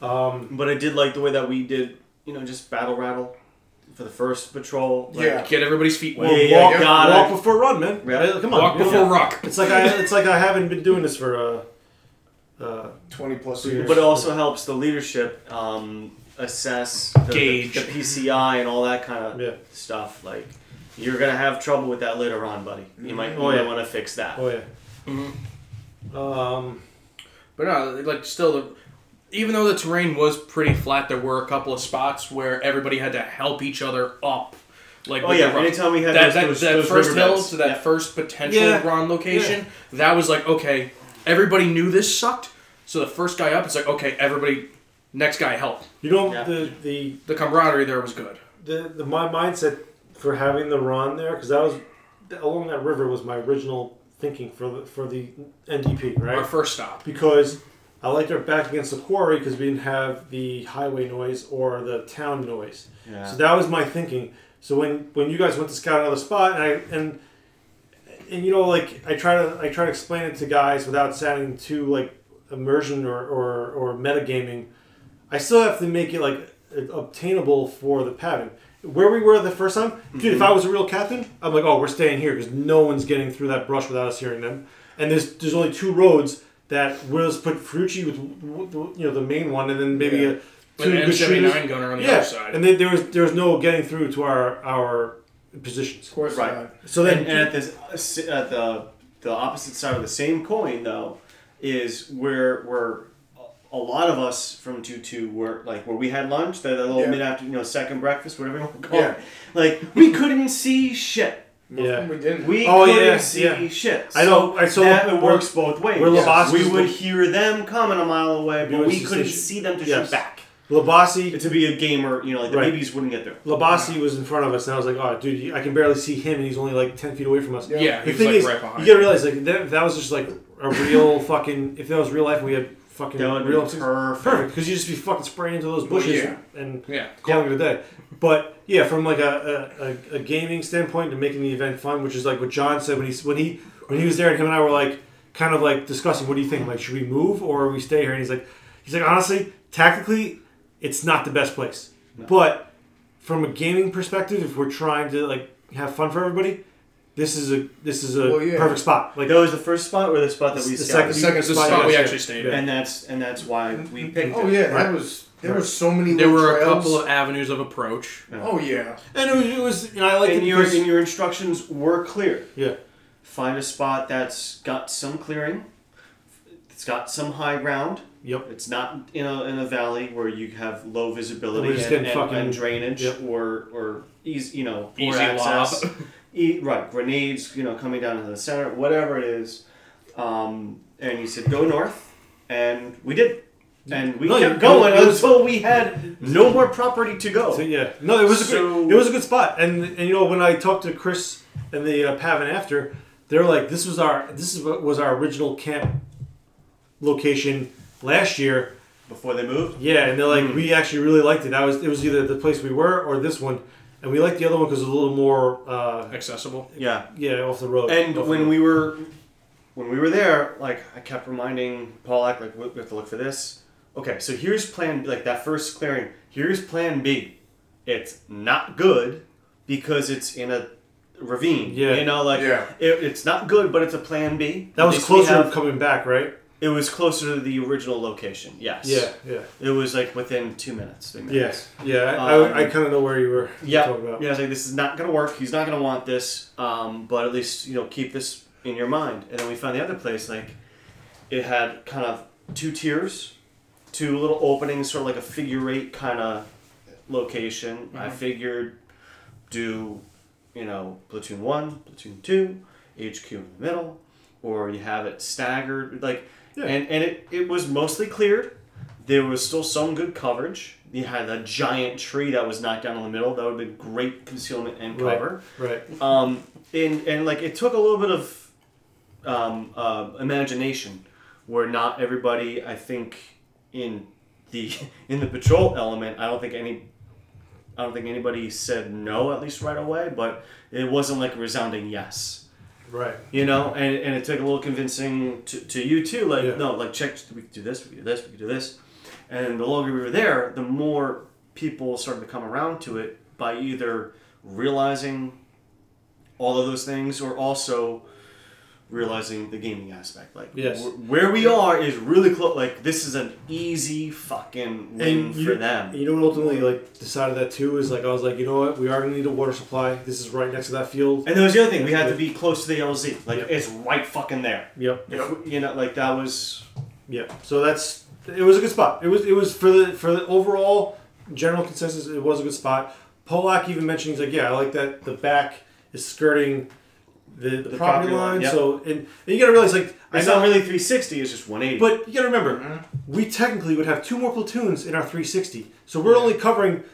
um, But I did like the way that we did, you know, just battle rattle for the first patrol. Like, Yeah. Get everybody's feet wet. well, yeah, walk, yeah, got walk before run, man. Yeah. Come on, Walk you know? before rock. It's like I. It's like I haven't been doing this for. Uh, uh, Twenty plus years. But it also helps the leadership um, assess the, Gauge. the, the PCI and all that kind of Yeah. stuff. Like you're gonna have trouble with that later on, buddy. You might, Oh, might yeah. want to fix that. oh yeah. Mhm. Um, But no, like still, the, even though the terrain was pretty flat, there were a couple of spots where everybody had to help each other up. Like Oh yeah, the rock- anytime we had that, those, that, those, that those first hill to that Yeah. first potential Yeah. Ron location, that was like okay, everybody knew this sucked. So the first guy up, it's like okay, everybody, next guy help. you know Yeah. the the The camaraderie there was good. the, the my mindset for having the run there because that was along that river was my original thinking for the for the NDP right Our first stop. because I liked our back against the quarry because we didn't have the highway noise or the town noise Yeah. so that was my thinking so when when you guys went to scout another spot and I and and you know like I try to I try to explain it to guys without sounding too like immersion or or, or metagaming I still have to make it like obtainable for the PAVN. Where we were the first time, dude. If mm-hmm. I was a real captain, I'm like, oh, we're staying here because no one's getting through that brush without us hearing them. And there's there's only two roads that we'll put Ferrucci with you know the main one, and then maybe Yeah. a With two an good M79 shooters. gunner on the Yeah, other side. and then there was there was no getting through to our our positions. of course Right. not. So then and, and at this uh, at uh, the the opposite side of the same coin though is where where a lot of us from two two were like where we had lunch that little Yeah. mid after you know second breakfast whatever you want to call Yeah. it like we couldn't see shit Yeah. we didn't. we Oh, couldn't yeah, see yeah. shit I know- I saw that where- works both ways where Yes. We would hear them coming a mile away but we couldn't station. see them to Yes. shoot back Labasi to be a gamer you know like the Right. babies wouldn't get there Labasi was in front of us, and I was like, "Oh, dude, I can barely see him, and he's only like ten feet away from us." Yeah. yeah, The he thing like is, right behind. you gotta realize, like, that, that was just like a real fucking. If that was real life, and we had fucking that would real be perfect perfect, because you just be fucking spraying into those bushes yeah. and yeah. calling it a day. But yeah, from like a, a, a, a gaming standpoint to making the event fun, which is like what John said when he when he when he was there, and him and I were like kind of like discussing, what do you think? Like, should we move or we stay here? And he's like, he's like, honestly, tactically, it's not the best place, but from a gaming perspective, if we're trying to like have fun for everybody, this is a this is a Well, yeah. perfect spot. Like that was the first spot or the spot that we The scouted? second- second spot, spot we actually stayed at. and that's and that's why we picked Oh it. yeah, Right. there was there were so many. There little were a couple of avenues of approach. Oh yeah. and it was, it was you know I like and your and your instructions were clear. yeah Find a spot that's got some clearing. It's got some high ground. yep It's not in a, in a valley where you have low visibility and, and, fucking- and drainage yep. or or easy you know poor Easy access. E- right, grenades you know coming down into the center, whatever it is. Um, and you said go north, and we did. And we No, kept going it was- until we had no more property to go. So yeah, no, it was a So- good, it was a good spot, and and you know when I talked to Chris and the uh, PAVN after, they're like, this was our this is what was our original camp location last year. Before they moved. Yeah, and they're like, Hmm. we actually really liked it. That was it was either the place we were or this one, and we liked the other one because it was a little more uh, Accessible. Yeah. yeah off the road. And when road. we were when we were there, like I kept reminding Paulak, like we we have to look for this. Okay, so here's plan like that first clearing. Here's plan B. It's not good because it's in a ravine. Yeah. You know, like Yeah. it, it's not good, but it's a plan B. that At was closer have- to coming back, right? It was closer to the original location. Yes. Yeah, yeah, It was like within two minutes. Three minutes. yes, yeah. I, Um, I, I kind of know where you were Yeah, talking about. yeah. I was like, this is not gonna work. He's not gonna want this. Um, but at least you know, keep this in your mind. And then we found the other place. Like, it had kind of two tiers, two little openings, sort of like a figure eight kind of location. I figured, do, you know, platoon one, platoon two, HQ in the middle, or you have it staggered, like, Yeah. and and it it was mostly cleared. There was still some good coverage. You had a giant tree that was knocked down in the middle. That would have been great concealment and Right. cover. Right. Um, and and like it took a little bit of um, uh, imagination, where not everybody, I think, in the in the patrol element, I don't think any, I don't think anybody said no at least right away, but it wasn't like a resounding yes. Right. You know, and, and it took a little convincing to, to you too. Like, Yeah. no, like check, we could do this, we could do this, we could do this. And the longer we were there, the more people started to come around to it by either realizing all of those things or also realizing the gaming aspect. Like, Yes. wh- where we are is really close. Like, this is an easy fucking win And you, for them. You know what ultimately like decided that too is like I was like, you know what, we are gonna need a water supply. This is right next to that field. And there was the other thing, we had to be close to the LZ. Like, Yep. it's right fucking there. Yep. We- you know, like, that was. Yeah. So that's it was a good spot. It was it was for the for the overall general consensus. It was a good spot. Polak even mentioned he's like, yeah, I like that the back is skirting the, the, The property, property line. line, yep. So and, and you gotta realize like I It's know, not really 360, it's just 180. but you gotta remember mm-hmm. we technically would have two more platoons in our 360. So we're only covering.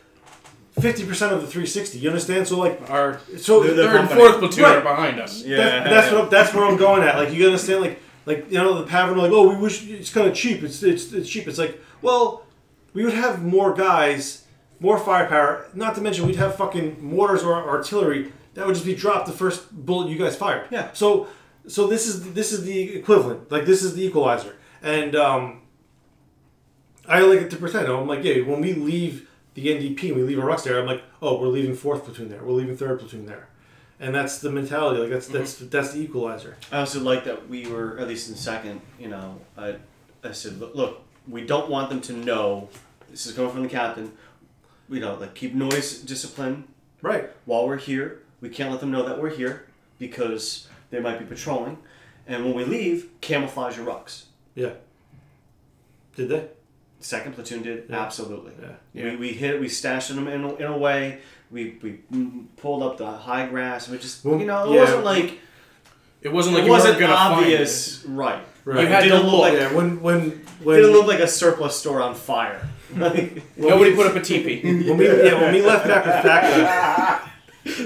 Fifty percent of the 360. You understand? So like, Our so the the third and fourth platoon Right. are behind us. yeah. That, that's what that's where I'm going at. Like you understand, like like you know the PAVN. Like oh, we wish it's kind of cheap. It's, it's it's cheap. It's like well, we would have more guys, more firepower. Not to mention we'd have fucking mortars or artillery that would just be dropped the first bullet you guys fired. Yeah. So so this is this is the equivalent. Like this is the equalizer. And um, I like it to pretend. I'm like yeah, when we leave the NDP and we leave a Rux there, I'm like oh, we're leaving fourth platoon there. We're leaving third platoon there and that's the mentality. Like that's that's that's the equalizer. I also like that we were, at least in second, you know, I, I said, look, look, we don't want them to know, this is coming from the captain, you know, like keep noise discipline Right. while we're here. We can't let them know that we're here because they might be patrolling. And when we leave, camouflage your rucks. Yeah. Did they? Second platoon did Yeah. absolutely. Yeah. We, we hit we stashed them in a, in a way. We we pulled up the high grass. We just Well, you know it yeah. wasn't like It wasn't like it wasn't obvious, right? Right. You had it to look like yeah. When when when didn't look like a surplus store on fire. Nobody put up a teepee. when we yeah when we left back with FACA,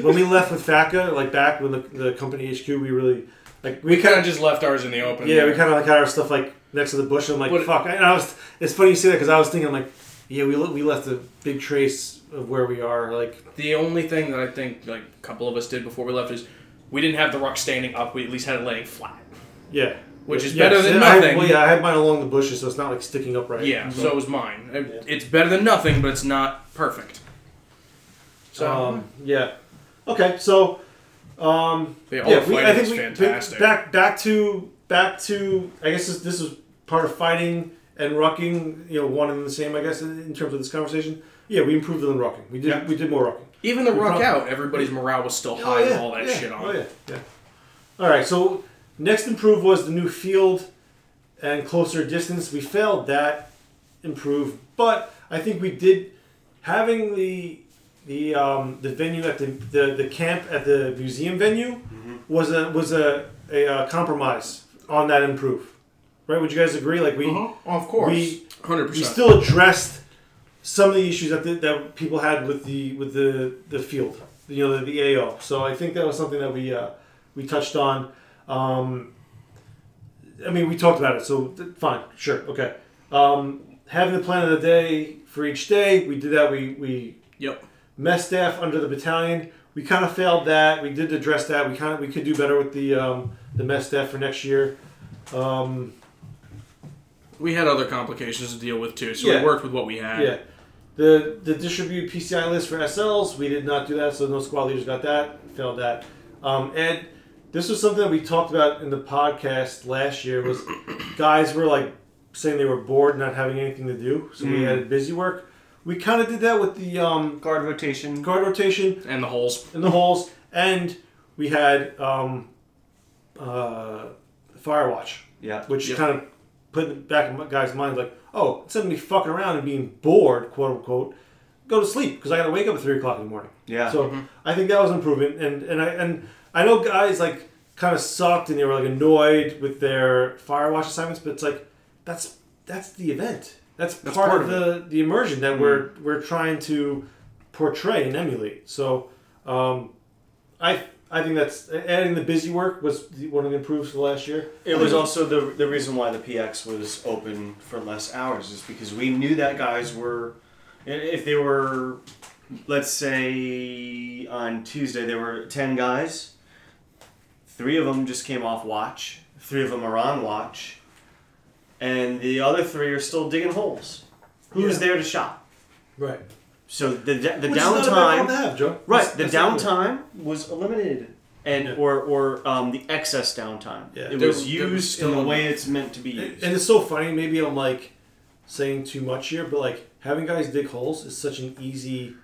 when we left with FACA, like back when the, the company HQ, we really like we kind of just left ours in the open. yeah we kind of like had our stuff like next to the bush. And I'm like But- fuck. And I was it's funny you say that because I was thinking like yeah we we left a big trace of where we are like The only thing that I think like a couple of us did before we left is we didn't have the ruck standing up. We at least had it laying flat. yeah. Which is better than I had- nothing. well, yeah, I had mine along the bushes, so it's not like sticking up right. Yeah, so it was mine. It- It's better than nothing, but it's not perfect. So Um, yeah. Okay, so um, They all yeah, fighting I think we, fantastic. Back back to back to I guess this, this is part of fighting and rucking. You know, one and the same. I guess in, terms of this conversation. Yeah, we improved on rucking. We did Yeah. we did more rucking. even the We ruck out, everybody's morale was still high with all that yeah. shit on. Oh yeah, yeah. All right, so next improve was the new field and closer distance. We failed that improve, but I think we did having the the um, the venue at the, the the camp at the museum venue was a was a, a, uh compromise on that improve. Right? Would you guys agree? Like we of course. we Hundred we still addressed some of the issues that the, that people had with the with the the field, you know, the, the AO. So I think that was something that we uh, we touched on. Um, I mean, we talked about it, so th- fine, sure, okay. Um, having the plan of the day for each day, we did that. We we Yep. Mess staff under the battalion. We kind of failed that. We did address that. We kind of we could do better with the um, the mess staff for next year. Um, We had other complications to deal with too, so Yeah. we worked with what we had. yeah, the the distribute PCI list for SLs. We did not do that, so no squad leaders got that. Failed that. Um, Ed, this was something that we talked about in the podcast last year. Was guys were like saying they were bored, not having anything to do, so we had busy work. We kind of did that with the um, Guard rotation. guard rotation. And the holes. in the holes, and we had um, uh, Firewatch, Yeah. which Yep. kind of put in the back of my guys' minds like, oh, instead of me fucking around and being bored, quote unquote, go to sleep because I got to wake up at three o'clock in the morning. Yeah. So I think that was an improvement, and and I and I know guys like kind of sucked and they were like annoyed with their Firewatch assignments, but it's like that's that's the event. That's, That's part, part of of the the immersion that we're we're trying to portray and emulate. So um, I I think that's adding the busy work was one of the improves for last year. It was also the the reason why the PX was open for less hours is because we knew that guys were, if they were, let's say on Tuesday there were ten guys. Three of them just came off watch. Three of them are on watch, and the other three are still digging holes. Who's Yeah. there to shop? right. So the the Which is not a bad downtime. to have, Joe. Right, That's- the that's downtime was eliminated, and Yeah. or or um, the excess downtime. Yeah. It there was used in the way it's meant to be used. and it's so funny. Maybe I'm like saying too much here, but like having guys dig holes is such an easy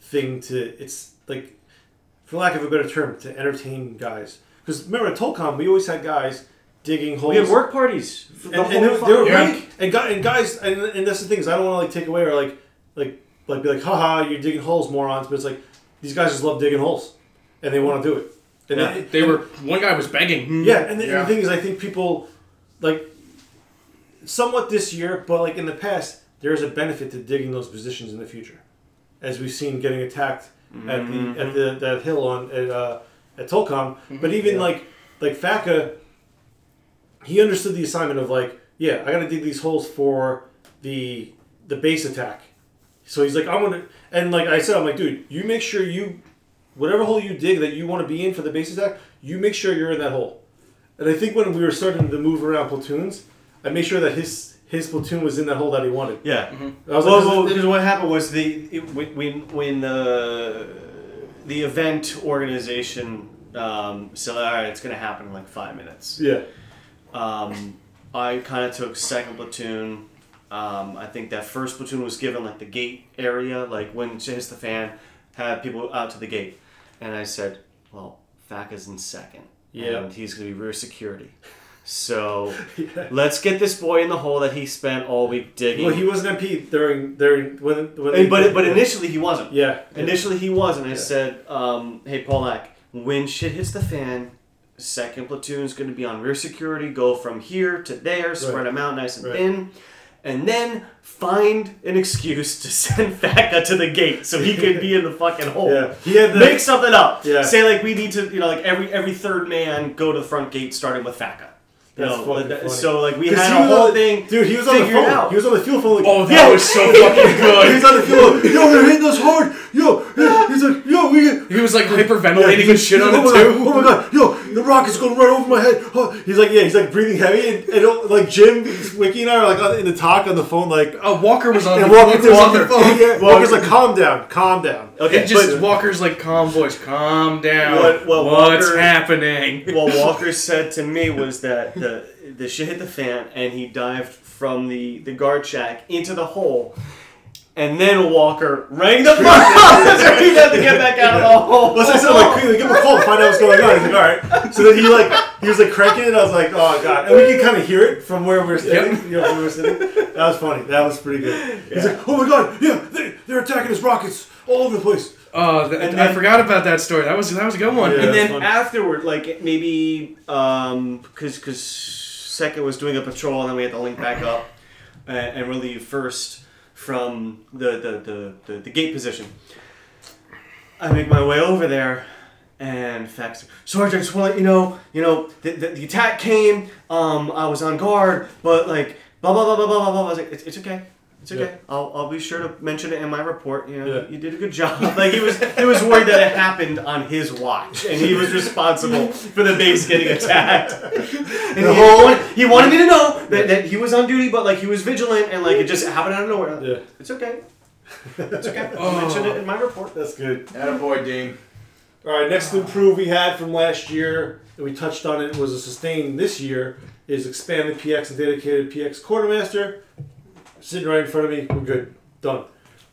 thing to. It's like, for lack of a better term, to entertain guys. Because remember at Tolcom, we always had guys digging holes. we had work parties. for and, the and they, whole were- they were fucking And, and guys, and, and that's the thing is I don't want to like take away or like like like be like, haha, you're digging holes, morons. But it's like these guys just love digging holes, and they want to do it. And Yeah. it- They were one guy was begging. yeah, and the, and the thing is, I think people like somewhat this year, but like in the past, there is a benefit to digging those positions in the future, as we've seen getting attacked at the at the that hill on at uh, at Tolcom. But even like like Faka, he understood the assignment of like, yeah, I got to dig these holes for the the base attack. So he's like, I'm gonna, and like I said, I'm like, dude, you make sure you, whatever hole you dig that you want to be in for the base attack, you make sure you're in that hole. And I think when we were starting to move around platoons, I made sure that his his platoon was in that hole that he wanted. Yeah. I was well, like, well, this is- because what happened was the it, when when when the the event organization um, said, "All right, it's going to happen in like five minutes." yeah, Um, I kind of took second platoon. Um, I think that first platoon was given like the gate area, like when it hits the fan, had people out to the gate, and I said, "Well, Faka's in second, Yeah. and he's going to be rear security." So let's get this boy in the hole that he spent all week digging. well, he was an MP during during when when. But but initially he wasn't. yeah, Initially he was, and I Yeah. said, um, "Hey, Paulak, when shit hits the fan, second platoon's going to be on rear security. Go from here to there, spread Right. them out nice and Right. thin, and then find an excuse to send Faka to the gate so he could be in the fucking hole. yeah, he had the Make something up. Yeah. Say like we need to, you know, like every every third man go to the front gate starting with Faka. You That's know, that- funny. So like we had he a was whole on- thing. Dude, he was on the phone. out. He was on the fuel phone. Like, Oh, that was so fucking good. he was on the field. Yo, they're hitting us hard. Yo, he's like, yo, we. He was like hyperventilating he's and shit on it too. God, oh my god, yo, the rocket's going right over my head. Oh, he's like, yeah, he's like breathing heavy, and, and uh, like Jim, Wiki, and I are like in the talk on the phone, like, Uh, Walker was on. and the, Walker Walker was on the phone. Yeah, Walker's like, calm down, calm down. Okay, It just but- Walker's like calm voice, calm down. What- what What's Walker- happening? what Walker said to me was that the the shit hit the fan and he dived from the, the guard shack into the hole. And then Walker rang the bell so he had to get back out of the hole. Let's say something like, quickly, give him a call, find out what's going on. He's like, all right. So then he like, he was like cranking it. I was like, oh god, and we could kind of hear it from where we were sitting. You know, where we were sitting. That was funny. That was pretty good. He's like, oh my god, yeah, they, they're attacking his rockets all over the place. Oh, th- And I forgot about that story. That was that was a good one. Yeah. and then fun. afterward, like maybe um, because because second was doing a patrol, and then we had to link back up uh, and relieve first from the the, the, the the gate position. I make my way over there, And Fax, Sergeant, I just want to let you know, you know, the, the, the attack came. Um, I was on guard, but like, blah blah blah blah blah blah. blah. I was like, it's, it's okay. It's okay. Yeah. I'll, I'll be sure to mention it in my report. You know, Yeah. you did a good job. Like he was, he was worried that it happened on his watch, and he was responsible for the base getting attacked. And he, wanted, he wanted me to know that, that he was on duty, but like he was vigilant, and like it just happened out of nowhere. Yeah. It's okay. It's okay. I'll mention it oh. in my report. That's good. Attaboy, Dean. All right, next improve we had from last year, and we touched on it, was a sustain this year, is expanded PX and dedicated PX quartermaster. Sitting right in front of me, we're good. Done.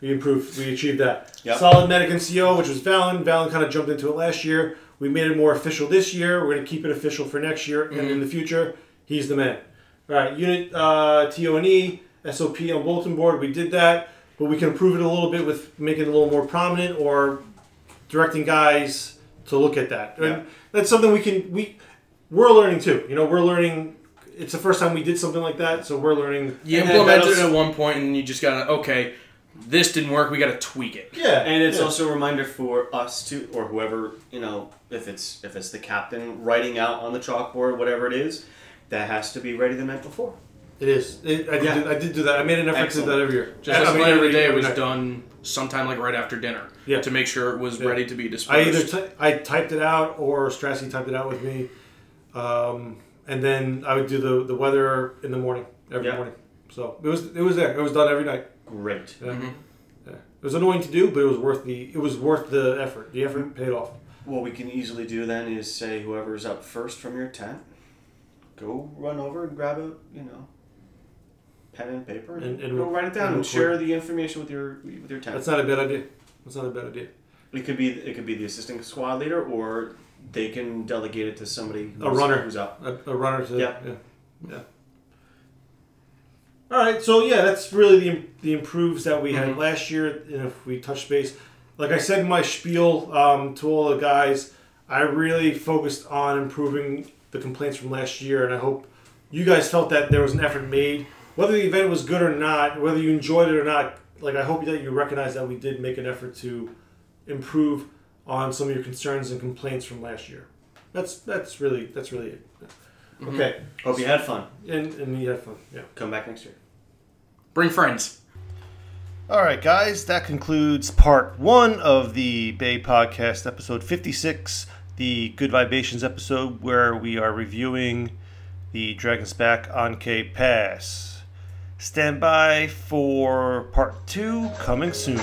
We improved, we achieved that. Yep. Solid medic and CO, which was Valen. Valen kind of jumped into it last year. We made it more official this year. We're going to keep it official for next year and in the future. He's the man. All right, unit uh, TO&E, SOP on bulletin board. We did that, but we can improve it a little bit with making it a little more prominent or directing guys to look at that. Yeah. And that's something we can we we're learning too. You know, we're learning. It's the first time we did something like that, so we're learning. You implemented it at one point, and you just gotta okay. This didn't work. We gotta tweak it. Yeah, And it's yeah. also a reminder for us to, or whoever you know, if it's if it's the captain writing out on the chalkboard, whatever it is, that has to be ready the night before. it is. It, I did. Yeah. do, I did do that. I made an effort to do that every year. Just I mean, plan every- day every was night. done sometime like right after dinner. Yeah. To make sure it was Yeah. ready to be displayed. I either ty- I typed it out or Strassy typed it out with me, um, and then I would do the, the weather in the morning every Yeah. morning. So it was it was there. It was done every night. Great. Yeah. Mm-hmm. Yeah. It was annoying to do, but it was worth the it was worth the effort. The effort mm-hmm. paid off. What we can easily do then is say whoever's up first from your tent, go run over and grab a you know pen and paper and, And- and go write it down and and, share the information with your with your tent. That's not a bad idea. That's not a bad idea. It could be it could be the assistant squad leader, or they can delegate it to somebody who's, A runner. who's up. A, a runner to Yeah. yeah. yeah. All right, so yeah, that's really the the improves that we had last year. And if we touch base, like I said in my spiel um, to all the guys, I really focused on improving the complaints from last year, and I hope you guys felt that there was an effort made, whether the event was good or not, whether you enjoyed it or not. Like I hope that you recognize that we did make an effort to improve on some of your concerns and complaints from last year. That's that's really that's really it. Mm-hmm. Okay, Hope you had fun. and and you had fun. Yeah. Come back next year. Bring friends. All right, guys, that concludes part one of the BAE Podcast, episode 56, the Good Vibrations episode, where we are reviewing the Dragon's Back An Khe Pass. Stand by for part two coming soon.